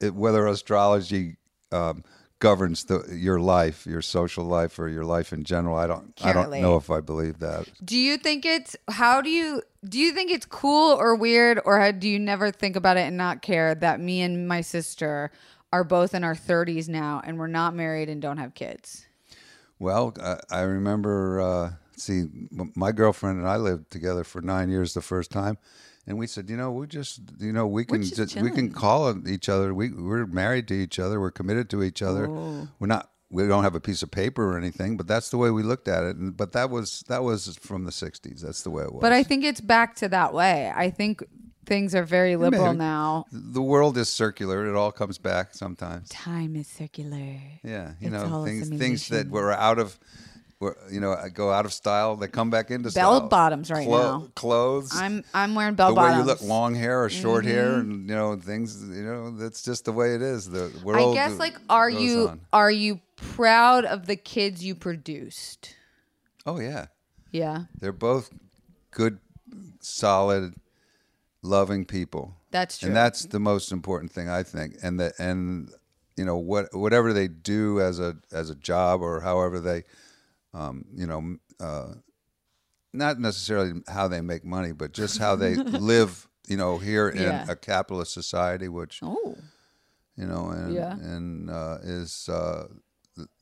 it, whether astrology um, governs the, your life, your social life, or your life in general. I don't. I don't know if I believe that. Do you think it's how do you do you think it's cool or weird or how, do you never think about it and not care that me and my sister are both in our 30s now and we're not married and don't have kids? Well, I, I remember. Uh, see, my girlfriend and I lived together for nine years the first time, and we said, you know, we just, you know, we can just we can call each other. We we're married to each other. We're committed to each other. We're not. We don't have a piece of paper or anything, but that's the way we looked at it. And, but that was that was from the '60s. That's the way it was. But I think it's back to that way. I think things are very liberal Maybe. now. the world is circular. It all comes back sometimes. Time is circular. Yeah, you It's know things things that were out of, you know, go out of style. They come back into Bell style. Bell bottoms right now. Clothes. I'm I'm wearing bell the way bottoms. Mm-hmm. you look, long hair or short hair, and you know things. You know, that's just the way it is. The world. I guess like are you on. are you proud of the kids you produced? Oh yeah, Yeah. they're both good, solid, loving people. That's true. and that's the most important thing I think. And that and you know what whatever they do as a as a job or however they, um, you know, uh, not necessarily how they make money, but just how they live. You know, here in Yeah. a capitalist society, which Oh. you know, and Yeah. and uh, is uh,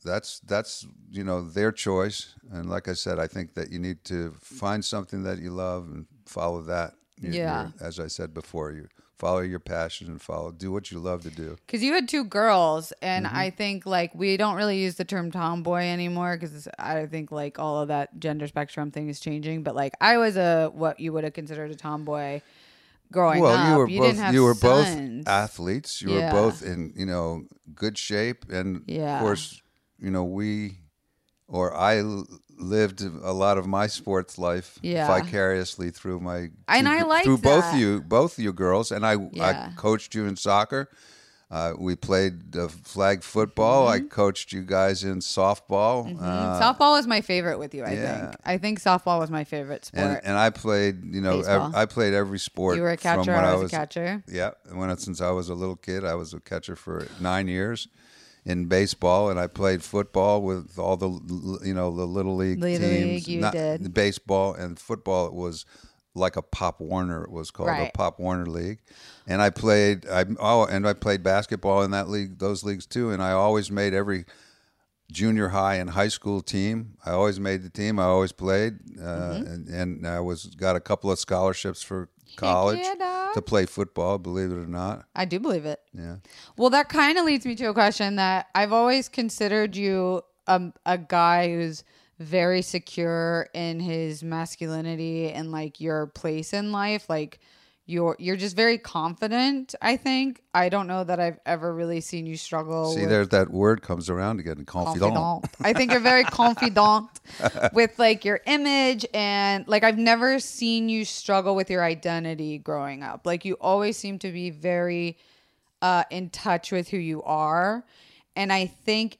that's that's you know their choice. And like I said, I think that you need to find something that you love and follow that. You- Yeah. as I said before, you follow your passion and follow do what you love to do. Because you had two girls, and Mm-hmm. I think like we don't really use the term tomboy anymore because I think like all of that gender spectrum thing is changing. But like I was a what you would have considered a tomboy growing well, up. you were you both didn't have you were sons. both athletes. You Yeah. were both in you know good shape, and Yeah. of course, you know we or I lived a lot of my sports life Yeah. vicariously through my And I like through both you both you girls, and I Yeah. I coached you in soccer. Uh, we played uh, flag football. I Mm-hmm. coached you guys in softball. Uh, softball was my favorite with you. I yeah. think. I think softball was my favorite sport. and, and I played, you know, ev- I played every sport. you were a from catcher. when I was, a catcher. Yeah, and when since I was a little kid, I was a catcher for nine years in baseball, and I played football with all the you know the little league Little teams. league, you did. baseball and football. It was like a Pop Warner. It was called Right. a Pop Warner League, and I played. I oh, and I played basketball in that league, those leagues too. And I always made every junior high and high school team. I always made the team. I always played, uh, Mm-hmm. and, and I was got a couple of scholarships for college yeah, dog. to play football. Believe it or not, I do believe it. yeah. Well, that kind of leads me to a question that I've always considered you um, a guy who's very secure in his masculinity and like your place in life. Like you're you're just very confident. I think I don't know that I've ever really seen you struggle. See, there's that word comes around again. Confidant. confidant. I think you're very confident with like your image and like I've never seen you struggle with your identity growing up. Like you always seem to be very uh in touch with who you are. And I think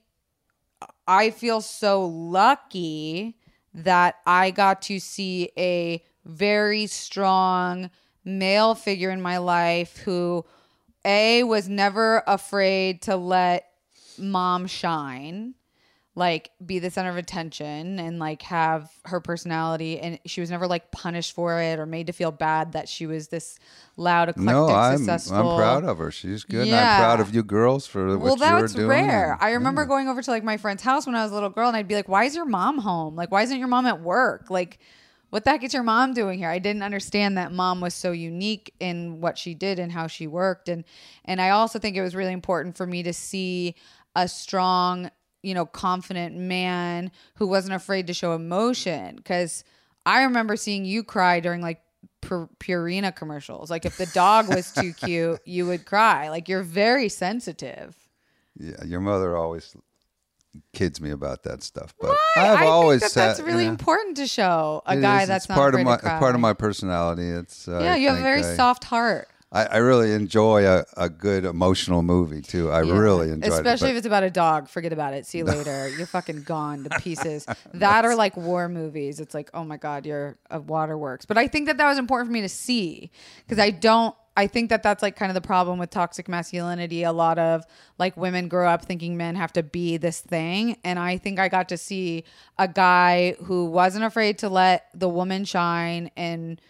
I feel so lucky that I got to see a very strong male figure in my life who a was never afraid to let mom shine like be the center of attention and like have her personality and she was never like punished for it or made to feel bad that she was this loud eclectic No, I'm successful I'm proud of her. She's good. And Yeah. I'm proud of you girls for what well, you were that's doing. rare. and- I remember going over to like my friend's house when I was a little girl, and I'd be like, "Why is your mom home? Like, why isn't your mom at work? Like, what the heck is your mom doing here?" I didn't understand that mom was so unique in what she did and how she worked, and and I also think it was really important for me to see a strong, you know, confident man who wasn't afraid to show emotion because. I remember seeing you cry during like Purina commercials. Like if the dog was too cute, you would cry. Like you're very sensitive. Yeah, your mother always kids me about that stuff, but I, I've I always think that that's sat- really yeah. important to show a It guy is. that's it's not part of my part of my personality. It's uh, yeah. I You have a very I- soft heart, I, I really enjoy a, a good emotional movie too. I Yeah. really enjoy especially it. if it's about a dog. Forget about it. See you later. You're fucking gone to pieces. that are like war movies. It's like, oh my god, you're a waterworks. But I think that that was important for me to see because I don't. I think that that's like kind of the problem with toxic masculinity. A lot of like women grow up thinking men have to be this thing. And I think I got to see a guy who wasn't afraid to let the woman shine and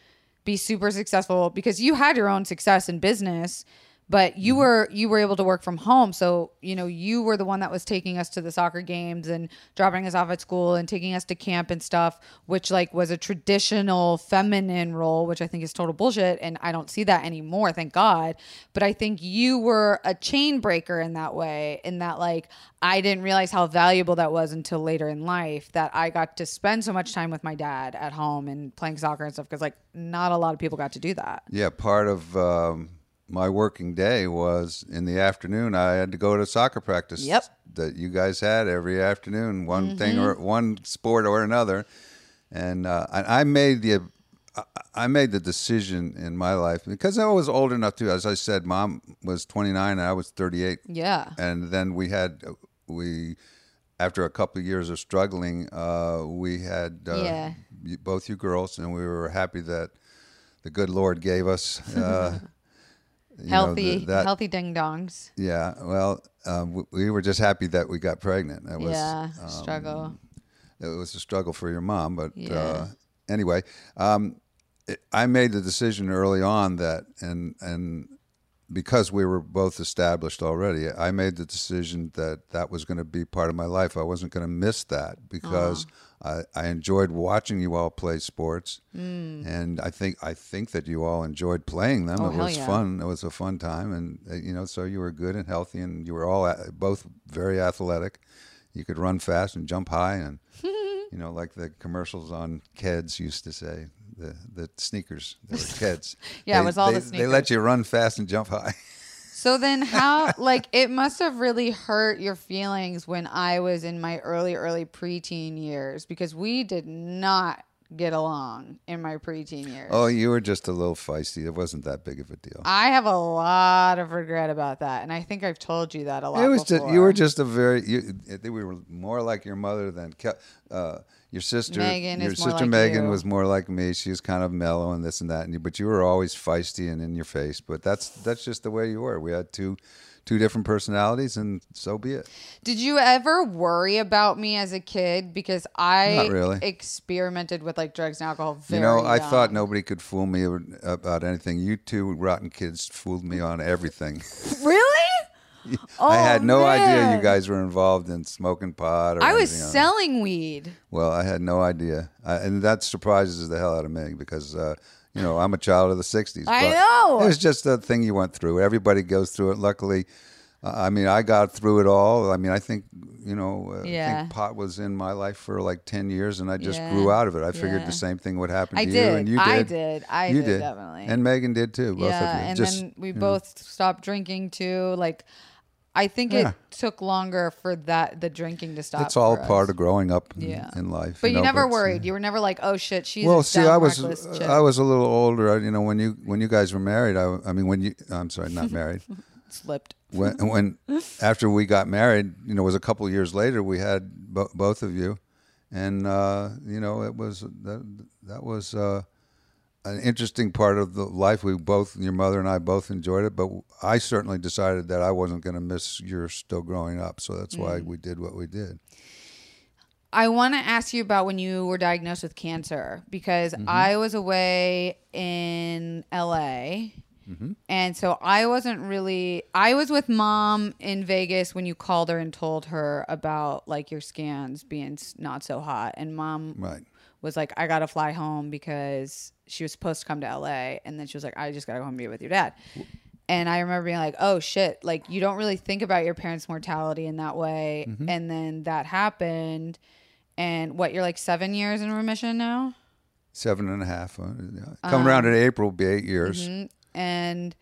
be super successful because you had your own success in business, but you Mm-hmm. were you were able to work from home. So you know you were the one that was taking us to the soccer games and dropping us off at school and taking us to camp and stuff which like was a traditional feminine role which i think is total bullshit. And i don't see that anymore thank god. But i think you were a chain breaker in that way in that like i didn't realize how valuable that was until later in life that i got to spend so much time with my dad at home and playing soccer and stuff because like not a lot of people got to do that. Yeah, part of um, my working day was in the afternoon. I had to go to soccer practice. Yep. That you guys had every afternoon, one thing or one sport or another, and uh, I, I made the. I- made the decision in my life because I was old enough to. As I said, mom was 29 and I was 38 yeah and then we had we after a couple of years of struggling uh, we had uh, Yeah. both you girls and we were happy that the good lord gave us uh, know, healthy th- that, healthy ding dongs yeah well um, we, we were just happy that we got pregnant it was yeah um, struggle it was a struggle for your mom, but Yeah. uh, anyway, um, it, I made the decision early on that, and and because we were both established already, I made the decision that that was going to be part of my life. I wasn't going to miss that because I, I enjoyed watching you all play sports, and I think I think that you all enjoyed playing them. Mm. Oh, it was yeah. fun. It was a fun time, and uh, you know, so you were good and healthy, and you were all both very athletic. You could run fast and jump high, and you know, like the commercials on Keds used to say, the the sneakers, they were Keds. Yeah, it was all they, the sneakers. They let you run fast and jump high. So then how like it must have really hurt your feelings when I was in my early early preteen years because we did not get along in my preteen years. Oh, you were just a little feisty. It wasn't that big of a deal. I have a lot of regret about that and I think I've told you that a lot It was just you were just a very you. I think we were more like your mother than uh, your sister. Megan your is more sister like Megan you. was more like me. She was kind of mellow and this and that. And you, but you were always feisty and in your face. But that's that's just the way you were. We had two two different personalities, and so be it. Did you ever worry about me as a kid because I Not really. experimented with like drugs and alcohol very You know, I young. thought nobody could fool me about anything. You two rotten kids fooled me on everything. Really? Oh, I had Oh, no idea you guys were involved in smoking pot. Or I was anything else. selling weed. Well, I had no idea, I, and that surprises the hell out of me because uh, you know I'm a child of the '60s. I but know. it was just a thing you went through. Everybody goes through it. Luckily, uh, I mean, I got through it all. I mean, I think you know, uh, I think pot was in my life for like ten years, and I just Yeah. grew out of it. I figured Yeah. the same thing would happen I to did. you, and you did. I did. I you did, definitely. and Megan did too. Both yeah, of you. and Just, then we you know. both stopped drinking too. Like, I think Yeah. it took longer for that the drinking to stop. It's all part us. of growing up in, Yeah. in life. But you, know, never uh, worried. You were never like, oh shit, she's well a see i was chick. i was a little older I- you know when you when you guys were married i, I mean when you i'm sorry not married slipped. when when after we got married you know it was a couple of years later we had bo- both of you and uh, you know it was that that was uh, an interesting part of the life we both your mother and I both enjoyed it but I certainly decided that I wasn't going to miss your still growing up so that's Mm. why we did what we did I want to ask you about when you were diagnosed with cancer because Mm-hmm. I was away in LA. Mm-hmm. And so I wasn't really I was with mom in Vegas when you called her and told her about like your scans being not so hot and mom right was like I got to fly home because she was supposed to come to LA and then she was like I just got to go home and be with your dad. And I remember being like, "Oh shit, like you don't really think about your parents' mortality in that way." Mm-hmm. And then that happened and what you're like 7 years in remission now? seven and a half uh, coming around in April will be eight years Mm-hmm. And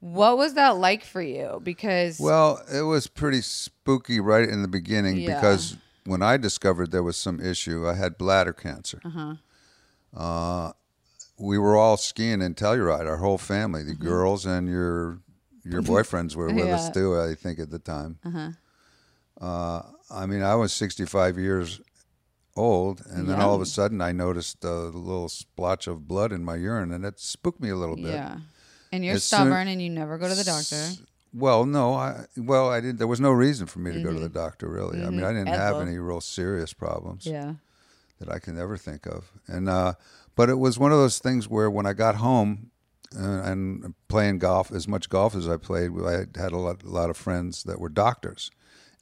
what was that like for you? Because Well, it was pretty spooky right in the beginning Yeah. because when I discovered there was some issue, I had bladder cancer. Uh-huh. Uh, we were all skiing in Telluride, our whole family, the Mm-hmm. girls and your your boyfriends were with us too. I think at the time. Uh huh. I mean, I was 65 years old, and then all of a sudden I noticed a little splotch of blood in my urine, and it spooked me a little bit. yeah. And you're As soon- stubborn and you never go to the doctor. Well, no, I well, I didn't. There was no reason for me to go to the doctor, really. I mean, I didn't have any real serious problems Yeah. that I can ever think of, and uh, but it was one of those things where when I got home, uh, and playing golf as much golf as I played, I had a lot, a lot of friends that were doctors.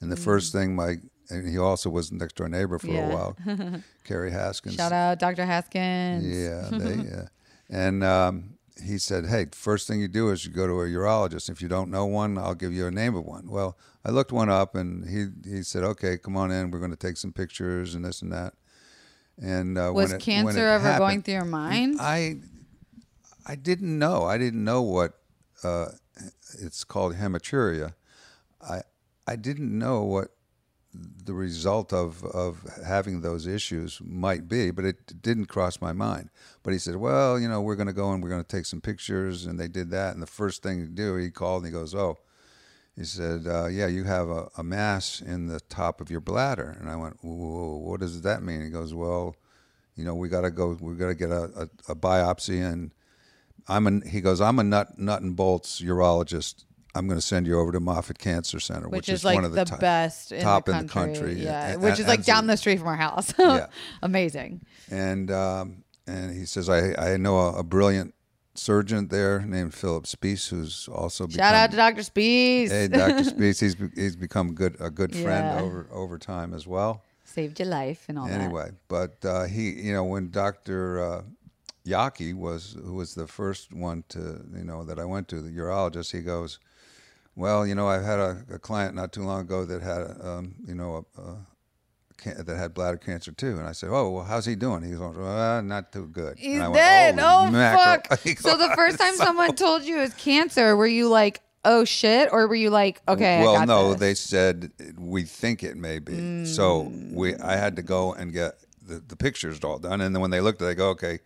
And the first thing my and he also was next door neighbor for Mm. Yeah. a while, Carrie Haskins. Shout out Dr. Haskins. Yeah, they, yeah. And um, he said, "Hey, first thing you do is you go to a urologist. If you don't know one, I'll give you a name of one." Well, I looked one up, and he he said, "Okay, come on in. We're going to take some pictures and this and that." And uh, Was it, cancer ever going through your mind? I I didn't know. I didn't know what uh, it's called hematuria. I I didn't know what the result of of having those issues might be, but it didn't cross my mind. But he said, "Well, you know, we're going to go and we're going to take some pictures," and they did that. And the first thing to do, he called and he goes, "Oh." He said, uh, "Yeah, you have a, a mass in the top of your bladder." And I went, Whoa, "What does that mean?" He goes, "Well, you know, we got to go. We got to get a, a, a biopsy." And I'm a, he goes, "I'm a nut nut and bolts urologist. I'm going to send you over to Moffitt Cancer Center, which, which, is like one of the, the, top, best in top the in the country. Yeah, A- which is like down the street from our house. Yeah. Amazing. And um, and he says, I I know a, a brilliant surgeon there named Philip Spiess, who's also Shout out to Dr. Spiess. Hey, Dr. Spiess, he's he's become good a good friend Yeah. over over time as well. Saved your life and all that. anyway, but uh, he, you know, when Doctor uh, Yaki was who was the first one to, you know, that I went to, the urologist, he goes, well, you know, I've had a, a client not too long ago that had, um, you know, a, a can- that had bladder cancer too, and I said, "Oh, well, how's he doing?" He goes, uh, "Not too good." He's And I dead. "Holy Oh mackerel." fuck! He So the first time "So-" someone told you it was cancer, were you like, "Oh shit," or were you like, "Okay"? I well, got no, this? they said we think it may be. So we, Mm. I had to go and get the, the pictures all done, and then when they looked, they go, okay,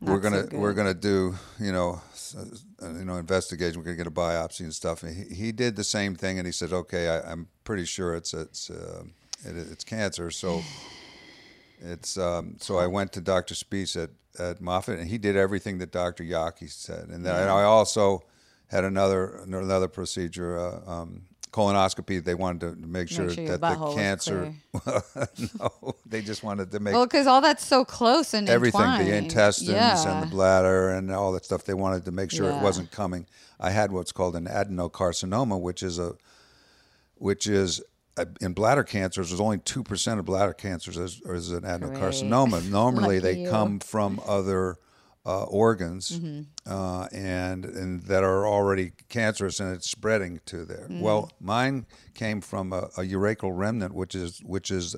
we're Not so gonna good. we're gonna do you know s- uh, you know investigation. We're gonna get a biopsy and stuff. And he, he did the same thing, and he said, okay, I, I'm pretty sure it's it's uh, it, it's cancer. So it's um, so I went to Dr. Spiess at at Moffitt, and he did everything that Dr. Yaki said, and then I also had another another procedure. Uh, um, colonoscopy they wanted to make sure, sure that the cancer no they just wanted to make Well, because all that's so close and everything entwined. the intestines yeah. and the bladder and all that stuff they wanted to make sure Yeah. it wasn't coming i had what's called an adenocarcinoma which is a which is in bladder cancers there's only 2% of bladder cancers is, is an adenocarcinoma normally Lucky they you. come from other uh, organs Mm-hmm. uh, and and that are already cancerous and it's spreading to there Mm. well mine came from a, a urachal remnant which is which is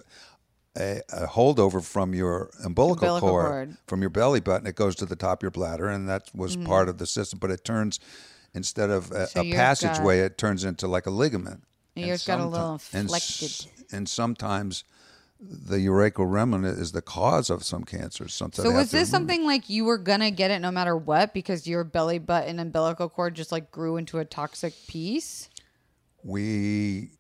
a, a holdover from your umbilical, Umbilical cord, cord. from your belly button. It goes to the top of your bladder, and that was part of the system. But it turns instead of a, Mm-hmm. So a passageway, got- it turns into like a ligament. And And got a little and inflected. And sometimes the urachal remnant is the cause of some cancers. Sometimes So was this something like you were gonna get it no matter what because your belly button and umbilical cord just like grew into a toxic piece? we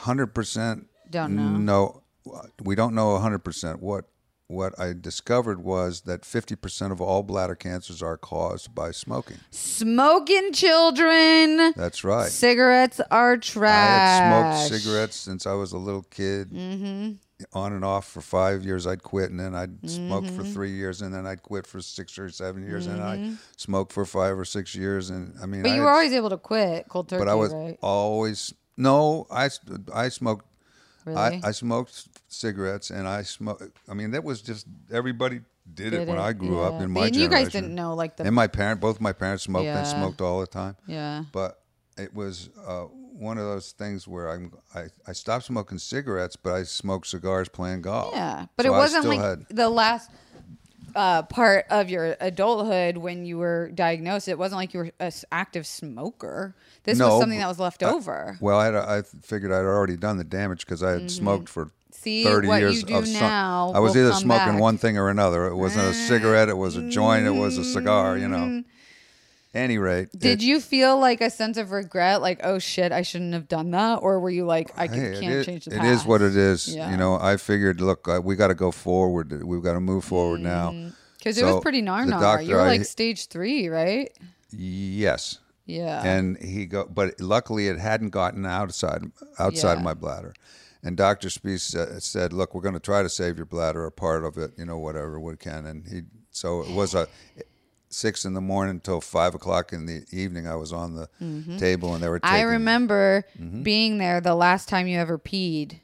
hundred percent Don't know. No, we don't know hundred percent. What what I discovered was that fifty percent of all bladder cancers are caused by smoking. Smoking children. That's right. Cigarettes are trash. I had smoked cigarettes since I was a little kid. Mm-hmm. On and off for five years, I'd quit, and then I'd smoke Mm-hmm. for three years, and then I'd quit for six or seven years, and I smoked for five or six years, and I mean, But I you had- were always able to quit cold turkey, but I was right? always no. I I smoked. Really? I, I smoked cigarettes, and I smoked. I mean, that was just everybody did, it Did when it, I grew up in my And you guys didn't know like the and my parent, both my parents smoked Yeah. and smoked all the time. yeah. But it was uh, one of those things where I'm, I I stopped smoking cigarettes, but I smoked cigars playing golf. Yeah, but So it wasn't like had- the last uh, part of your adulthood when you were diagnosed. It wasn't like you were an active smoker. This was something that was left I- over. Well, I, had, I figured I'd already done the damage because I had smoked for Mm-hmm. See, 30 what you years do of some- now I was will either come smoking back. one thing or another. It wasn't a cigarette, it was a joint, it was a cigar, you know. Any rate. Did it- you feel like a sense of regret, like oh shit, I shouldn't have done that, or were you like I can, hey, can't is- change the It past? is what it is. Yeah. You know, I figured, look, uh, we got to go forward. We've got to move forward now. Because it was pretty gnar gnar. You were I- like stage three, right? Yes. Yeah. and he go but luckily it hadn't gotten outside outside Yeah. my bladder and dr Spiess sa- said look we're going to try to save your bladder or part of it you know whatever we can and he so it was a six in the morning until five o'clock in the evening. I was on the table and they were. Taking, Mm-hmm. I remember Mm-hmm. being there the last time you ever peed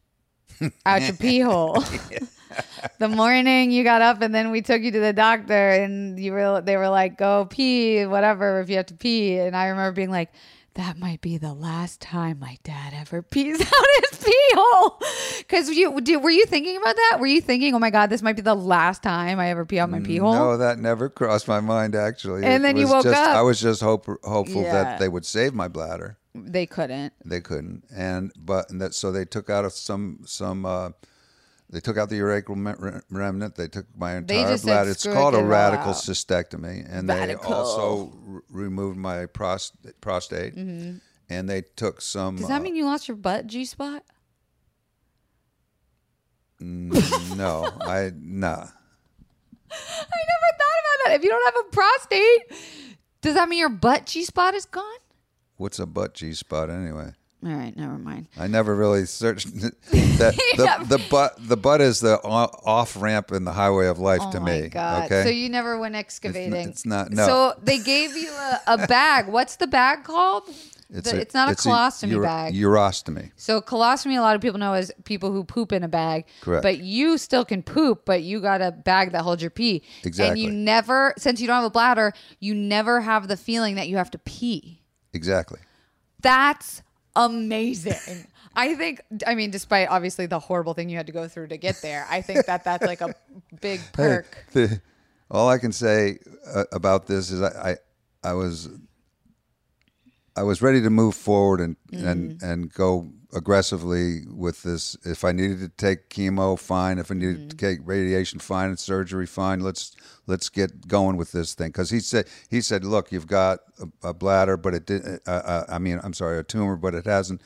out your pee hole. the morning you got up and then we took you to the doctor and you were they were like go pee whatever if you have to pee and I remember being like that might be the last time my dad ever pees out his pee hole because you did, were you thinking about that were you thinking oh my god this might be the last time I ever pee out my pee hole No, that never crossed my mind actually. And It then you woke just, up. I was just hope, hopeful Yeah. that they would save my bladder. they couldn't They couldn't, and but and that so they took out of some some. Uh, they took out the me- remnant. They took my entire bladder. It's "Screw it, called a get it all radical out." cystectomy, and Radical. they also r- removed my prost- prostate, and they took some. Mm-hmm. does that uh, mean you lost your butt G spot no? I nah. I never thought about that. If you don't have a prostate, does that mean your butt G spot is gone? What's a butt G spot anyway? All right, never mind. I never really searched that. The, the butt the butt is the off ramp in the highway of life Oh to my me. god! Okay. So you never went excavating. it's not- no. So they gave you a, a bag. What's the bag called? The- it's not a colostomy uro- bag. Urostomy. So colostomy, a lot of people know as people who poop in a bag. Correct. But you still can poop, but you got a bag that holds your pee. Exactly. And you never, since you don't have a bladder, you never have the feeling that you have to pee. Exactly. That's amazing. I think, I mean, despite obviously the horrible thing you had to go through to get there, I think that that's like a big perk. The, all I can say uh, about this is I, I I was I was ready to move forward and Mm-hmm. and and go aggressively with this. If I needed to take chemo, fine. If I needed to Mm-hmm. take radiation, fine. And surgery, fine. Let's let's get going with this thing. Because he said he said, look, you've got a, a bladder, but it did. Uh, uh, I mean, I'm sorry, a tumor, but it hasn't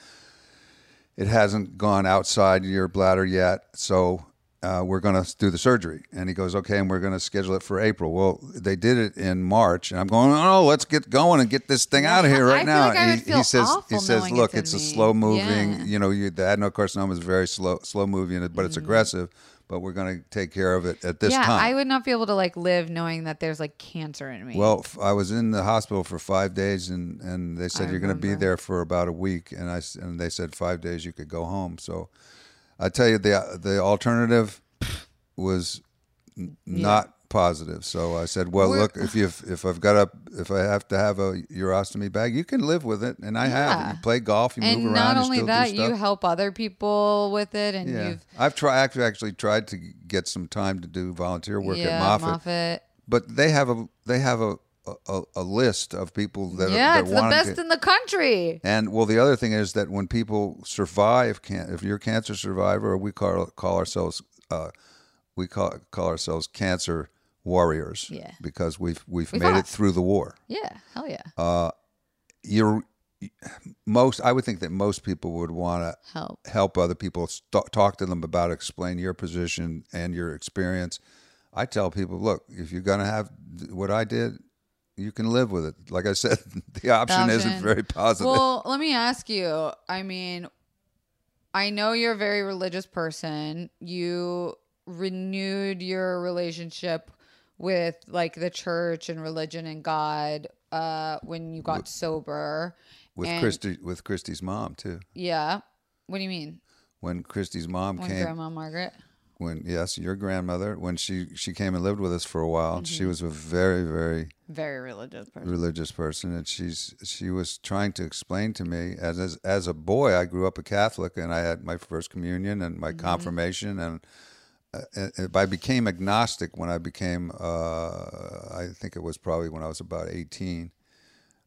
it hasn't gone outside your bladder yet. So uh, we're going to do the surgery. And he goes, okay, and we're going to schedule it for April. Well, they did it in March, and I'm going, oh, no, let's get going and get this thing out of here I right feel now. like I he, he says, he says, look, it's it's, a me." slow moving. Yeah. You know, you, the adenocarcinoma is very slow, slow moving, but it's aggressive. But we're going to take care of it at this Mm-hmm. yeah, time. I would not be able to like live knowing that there's like cancer in me. Well, f- I was in the hospital for five days, and, and they said you're going to be there for about a week, and I and they said five days you could go home. So, I tell you the the alternative was n- not positive. So I said, well, We're- look, if you if I've got a if I have to have a urostomy bag, you can live with it, and I have. You play golf, you and move around. And not only that, you help other people with it, and Yeah, you've I've tried. Actually, actually tried to get some time to do volunteer work yeah, at Moffitt Moffitt. but they have a they have a a, a list of people that Yeah, are, it's the best to, in the country. and well the other thing is that when people survive can if you're a cancer survivor we call call ourselves uh, we call call ourselves cancer warriors Yeah. because we've we've We made fought. it through the war Yeah, hell yeah. Uh, you're most I would think that most people would want to help. help other people st- talk to them about explain your position and your experience i tell people look if you're going to have what i did you can live with it like i said the option isn't very positive Well, let me ask you. I mean, I know you're a very religious person. You renewed your relationship with like the church and religion and God uh, when you got sober. with and- christy with christy's mom too Yeah. What do you mean? when christy's mom When came Grandma Margaret? When yes your grandmother when she she came and lived with us for a while Mm-hmm. she was a very very Very religious person. religious person and she's she was trying to explain to me as as, as a boy I grew up a Catholic and I had my first communion and my confirmation and uh, and I became agnostic when I became uh, I think it was probably when I was about 18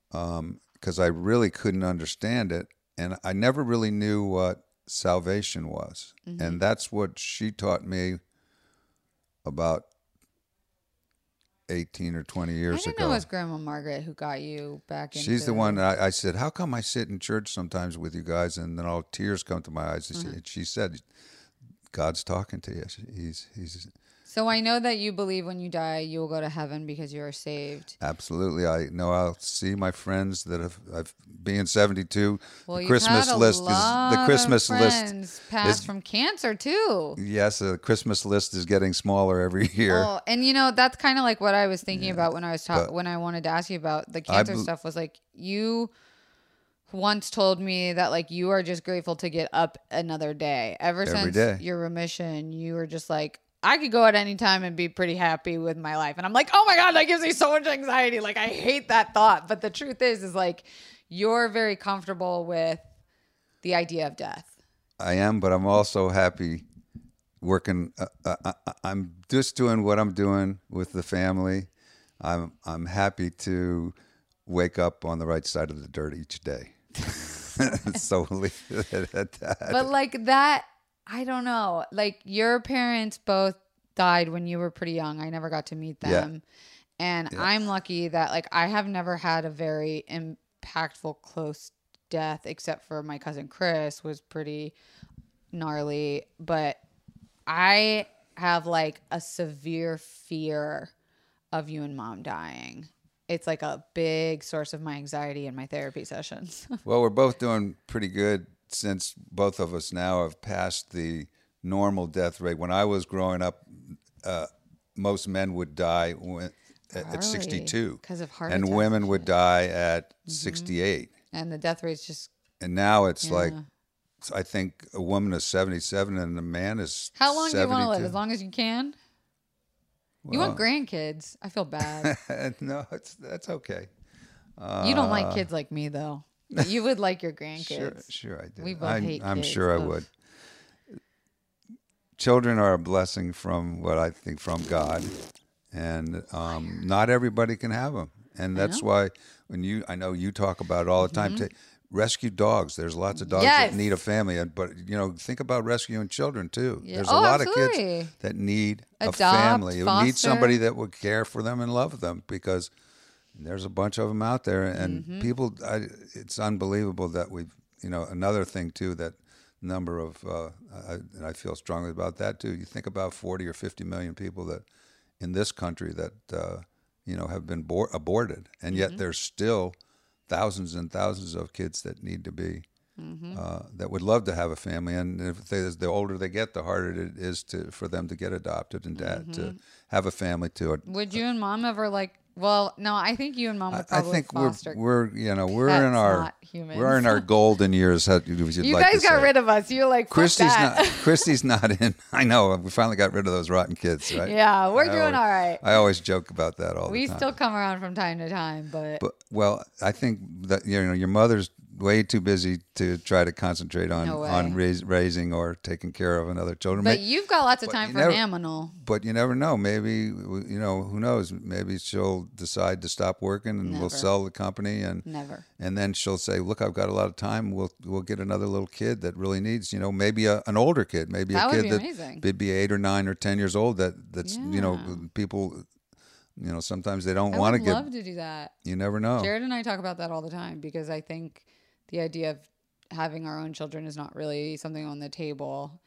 because I really couldn't understand it and I never really knew what salvation was and that's what she taught me about 18 or 20 I years didn't ago know it was Grandma Margaret who got you back into She's the one. I, I said, "How come I sit in church sometimes with you guys, and then all tears come to my eyes?" Mm-hmm. She, she said, God's talking to you. He's he's So I know that you believe when you die you will go to heaven because you are saved. absolutely. I know I'll see my friends that have I've being seventy two. Well, the Christmas list lot is the Christmas of list. friends pass is- from cancer too. Yes, the Christmas list is getting smaller every year. Oh, and you know that's kind of like what I was thinking about when I was talking when I wanted to ask you about the cancer stuff. Was like you once told me that like you are just grateful to get up another day. Ever Every since day. your remission, you were just like. I could go at any time and be pretty happy with my life. And I'm like, oh my God, that gives me so much anxiety. Like, I hate that thought. But the truth is, is like, you're very comfortable with the idea of death. I am, but I'm also happy working. Uh, uh, uh, I'm just doing what I'm doing with the family. I'm I'm happy to wake up on the right side of the dirt each day. so at that. but like that i don't know. Like your parents both died when you were pretty young. I never got to meet Yeah. them. And i'm lucky that like i have never had a very impactful close death except for my cousin chris was pretty gnarly. But i have like a severe fear of you and mom dying. It's like a big source of my anxiety in my therapy sessions. Well, we're both doing pretty good since both of us now have passed the normal death rate. When I was growing up, uh, most men would die when, at, at Early, 62, 'cause of heart and attacks women would die at 68. and the death rate's just And now it's like, I think a woman is 77 and a man is How long do you want to live? As long as you can. you want grandkids? I feel bad. no, it's that's okay. you don't like kids like me though. You would like your grandkids. Sure, sure I do. We both I'm, hate I'm kids, sure I would. Children are a blessing from what I think from God, and um, not everybody can have them. And that's why when you, I know you talk about it all the time. ta- rescue dogs. There's lots of dogs Mm-hmm. Yes. that need a family, but you know, think about rescuing children too. Yeah. There's Oh, a lot of kids that need Adopt, a family. Who need foster. somebody that would care for them and love them because there's a bunch of them out there, and Mm-hmm. people. I, it's unbelievable that we've. You know, another thing too that number of, uh, I, and I feel strongly about that too. You think about forty or fifty million people that in this country that uh, you know have been bor- aborted, and yet Mm-hmm. there's still thousands and thousands of kids that need to be. Mm-hmm. Uh, that would love to have a family, and if they, the older they get, the harder it is to for them to get adopted and to Mm-hmm. have a family to Would you and mom ever like? Well, no, I think you and mom would I probably think foster. we're we're you know we're in our not humans. we're in our golden years. How you like guys got say. rid of us. You're like Christy's not Christy's not in. I know we finally got rid of those rotten kids, right? Yeah, we're I doing always- all right. I always joke about that all we the time. still come around from time to time, but, but well, I think that you know your mother's way too busy to try to concentrate on No on raising or taking care of another children. but May- you've got lots of time for never- but you never know. Maybe you know who knows. Maybe she'll decide to stop working and Never. we'll sell the company and Never. and then she'll say, "Look, I've got a lot of time. We'll we'll get another little kid that really needs, you know, maybe a, an older kid, maybe That a kid that amazing. would be eight or nine or ten years old. That that's you know people, you know, sometimes they don't want to get. love to do that. You never know. Jared and I talk about that all the time because I think the idea of having our own children is not really something on the table,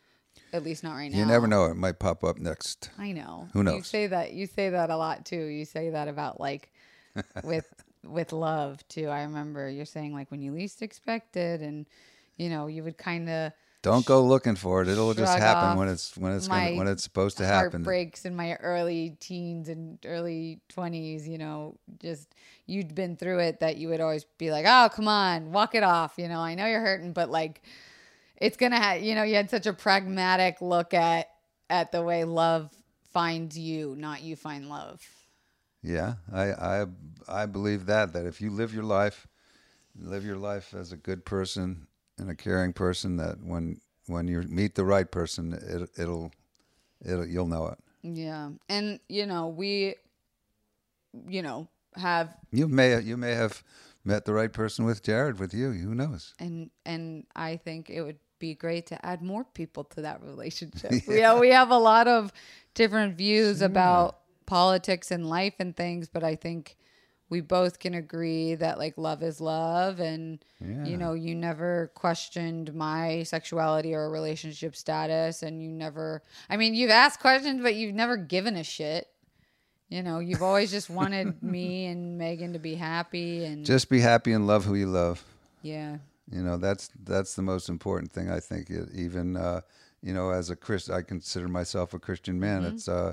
at least not right now. You never know. It might pop up next. I know. Who knows? You say that. You say that a lot too. You say that about like with with love too. I remember you're saying like when you least expected, and you know you would kind of Don't go looking for it. It'll just happen when it's when it's gonna, when it's supposed to happen. heartbreaks in my early teens and early 20s you know just you'd been through it that you would always be like oh come on walk it off you know i know you're hurting but like it's gonna have you know you had such a pragmatic look at at the way love finds you not you find love Yeah, I, I I believe that that if you live your life, live your life as a good person and a caring person, that when when you meet the right person, it, it'll it'll you'll know it. yeah and you know we you know have You may you may have met the right person with Jared with you. Who knows? and and I think it would be great to add more people to that relationship. yeah. we have a lot of different views about politics and life and things, but I think we both can agree that like love is love and Yeah. you know you never questioned my sexuality or relationship status and you never i mean you've asked questions but you've never given a shit you know you've always just wanted me and megan to be happy and Just be happy and love who you love. yeah You know, that's that's the most important thing. I think. It, even uh, you know, as a Christ, I consider myself a Christian man. Mm-hmm. It's uh,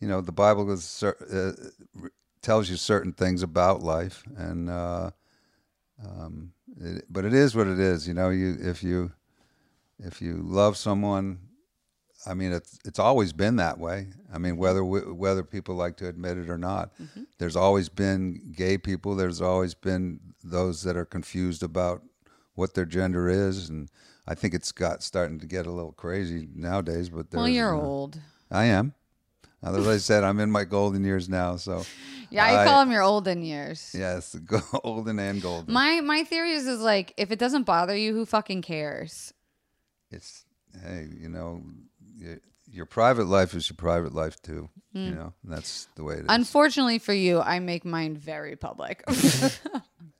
you know, the Bible is, uh, tells you certain things about life, and uh, um, it, but it is what it is. You know, you if you if you love someone, I mean, it's it's always been that way. I mean, whether we, whether people like to admit it or not, there's always been gay people. There's always been those that are confused about what their gender is, and I think it's got starting to get a little crazy nowadays. But well, you're you know, old I am. As I said, I'm in my golden years now. So yeah i, I- call them your olden years yes, golden and golden. my my theory is is like if it doesn't bother you who fucking cares it's hey, you know, your private life is your private life too. Hmm. You know, and that's the way it is. Unfortunately for you, I make mine very public.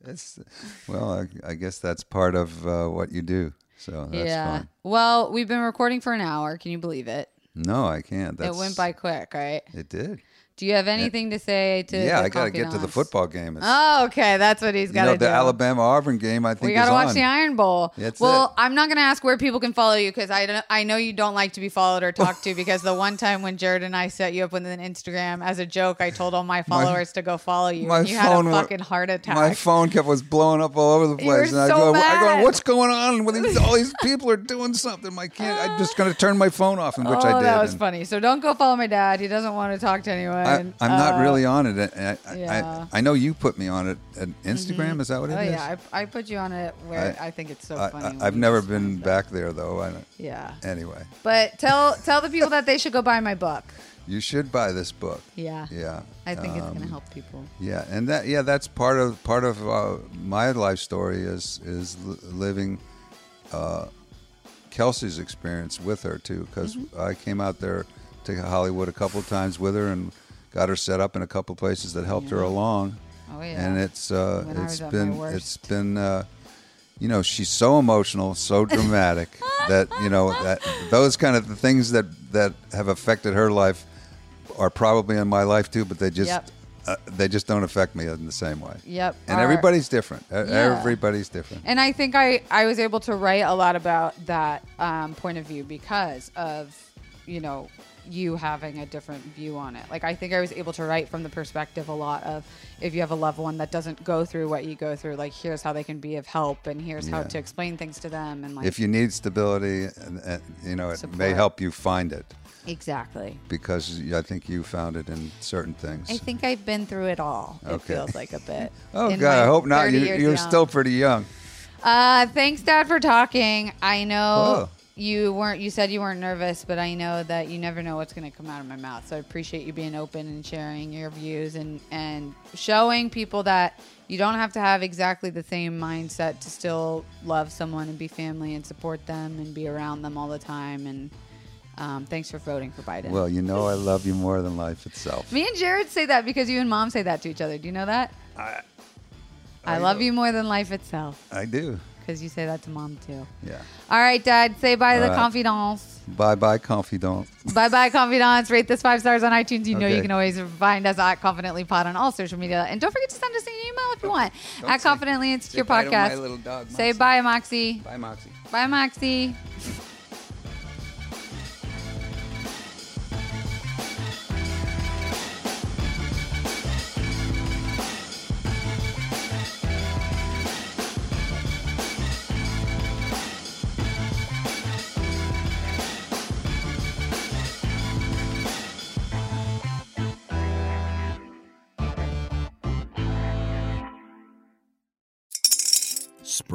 It's well, I, I guess that's part of uh, what you do. So that's yeah. fine. Well, we've been recording for an hour. Can you believe it? No, I can't. That's, it went by quick, right? It did. Do you have anything to say to? yeah, I got to get to the football game. It's, Oh, okay. That's what he's got know, to the. Alabama Auburn game. I think we got to watch on. the Iron Bowl. That's well, it. I'm not going to ask where people can follow you because I, don't- I know you don't like to be followed or talked to because the one time when Jared and I set you up with an Instagram as a joke, I told all my followers to go follow you. my and you had a phone fucking heart attack. My phone kept was blowing up all over the You place, and I so go, I mad. go, what's going on? With these, all these people are doing something. I can't. I'm just going to turn my phone off, and which oh, I did. that was and funny. So don't go follow my dad. He doesn't want to talk to anyone. I, I'm not Uh, really on it. I, I, yeah. I, I know you put me on it at Instagram. Is that what it Oh is? yeah, I, I put you on it where I, think it's so funny. I, I've never been back there though. I. Yeah, anyway, but tell tell the people that they should go buy my book. you should buy this book. Yeah, Yeah, I think it's gonna Um, help people. Yeah, and that yeah, that's part of part of uh, my life story is is living uh, Kelsey's experience with her too, because Mm-hmm. I came out there to Hollywood a couple of times with her and got her set up in a couple of places that helped her along. Oh yeah, and it's uh, it's was at my been it's been uh, you know she's so emotional, so dramatic that you know that those kind of the things that that have affected her life are probably in my life too, but they just Yep. uh, they just don't affect me in the same way. Yep. And Our- everybody's different. Yeah. Everybody's different. And I think I, I was able to write a lot about that um, point of view because of, you know, you having a different view on it. Like, I think I was able to write from the perspective a lot of if you have a loved one that doesn't go through what you go through, like, here's how they can be of help and here's how to explain things to them. And, like, If you need stability, and, and, you know, it may help you find it exactly. because I think you found it in certain things. I think I've been through it all. It feels like a bit. oh in God, I hope not. you, you're young. still pretty young. Uh, thanks, Dad, for talking. I know Oh. You weren't. You said you weren't nervous, but I know that you never know what's going to come out of my mouth. So I appreciate you being open and sharing your views and and showing people that you don't have to have exactly the same mindset to still love someone and be family and support them and be around them all the time. And um, thanks for voting for Biden. Well, you know, I love you more than life itself. Me and Jared say that because you and Mom say that to each other. Do you know that? I, I love know. you more than life itself I do. Because you say that to Mom too. Yeah. All right, Dad. Say bye to the right. confidants. Bye bye, confidants. bye bye, confidants. Rate this five stars on iTunes. You know you can always find us at Confidently Pod on all social media. And don't forget to send us an email if you want Don't at Confidently Insecure bye Podcast. my little dog, Say bye, Moxie. Bye, Moxie. Bye, Moxie.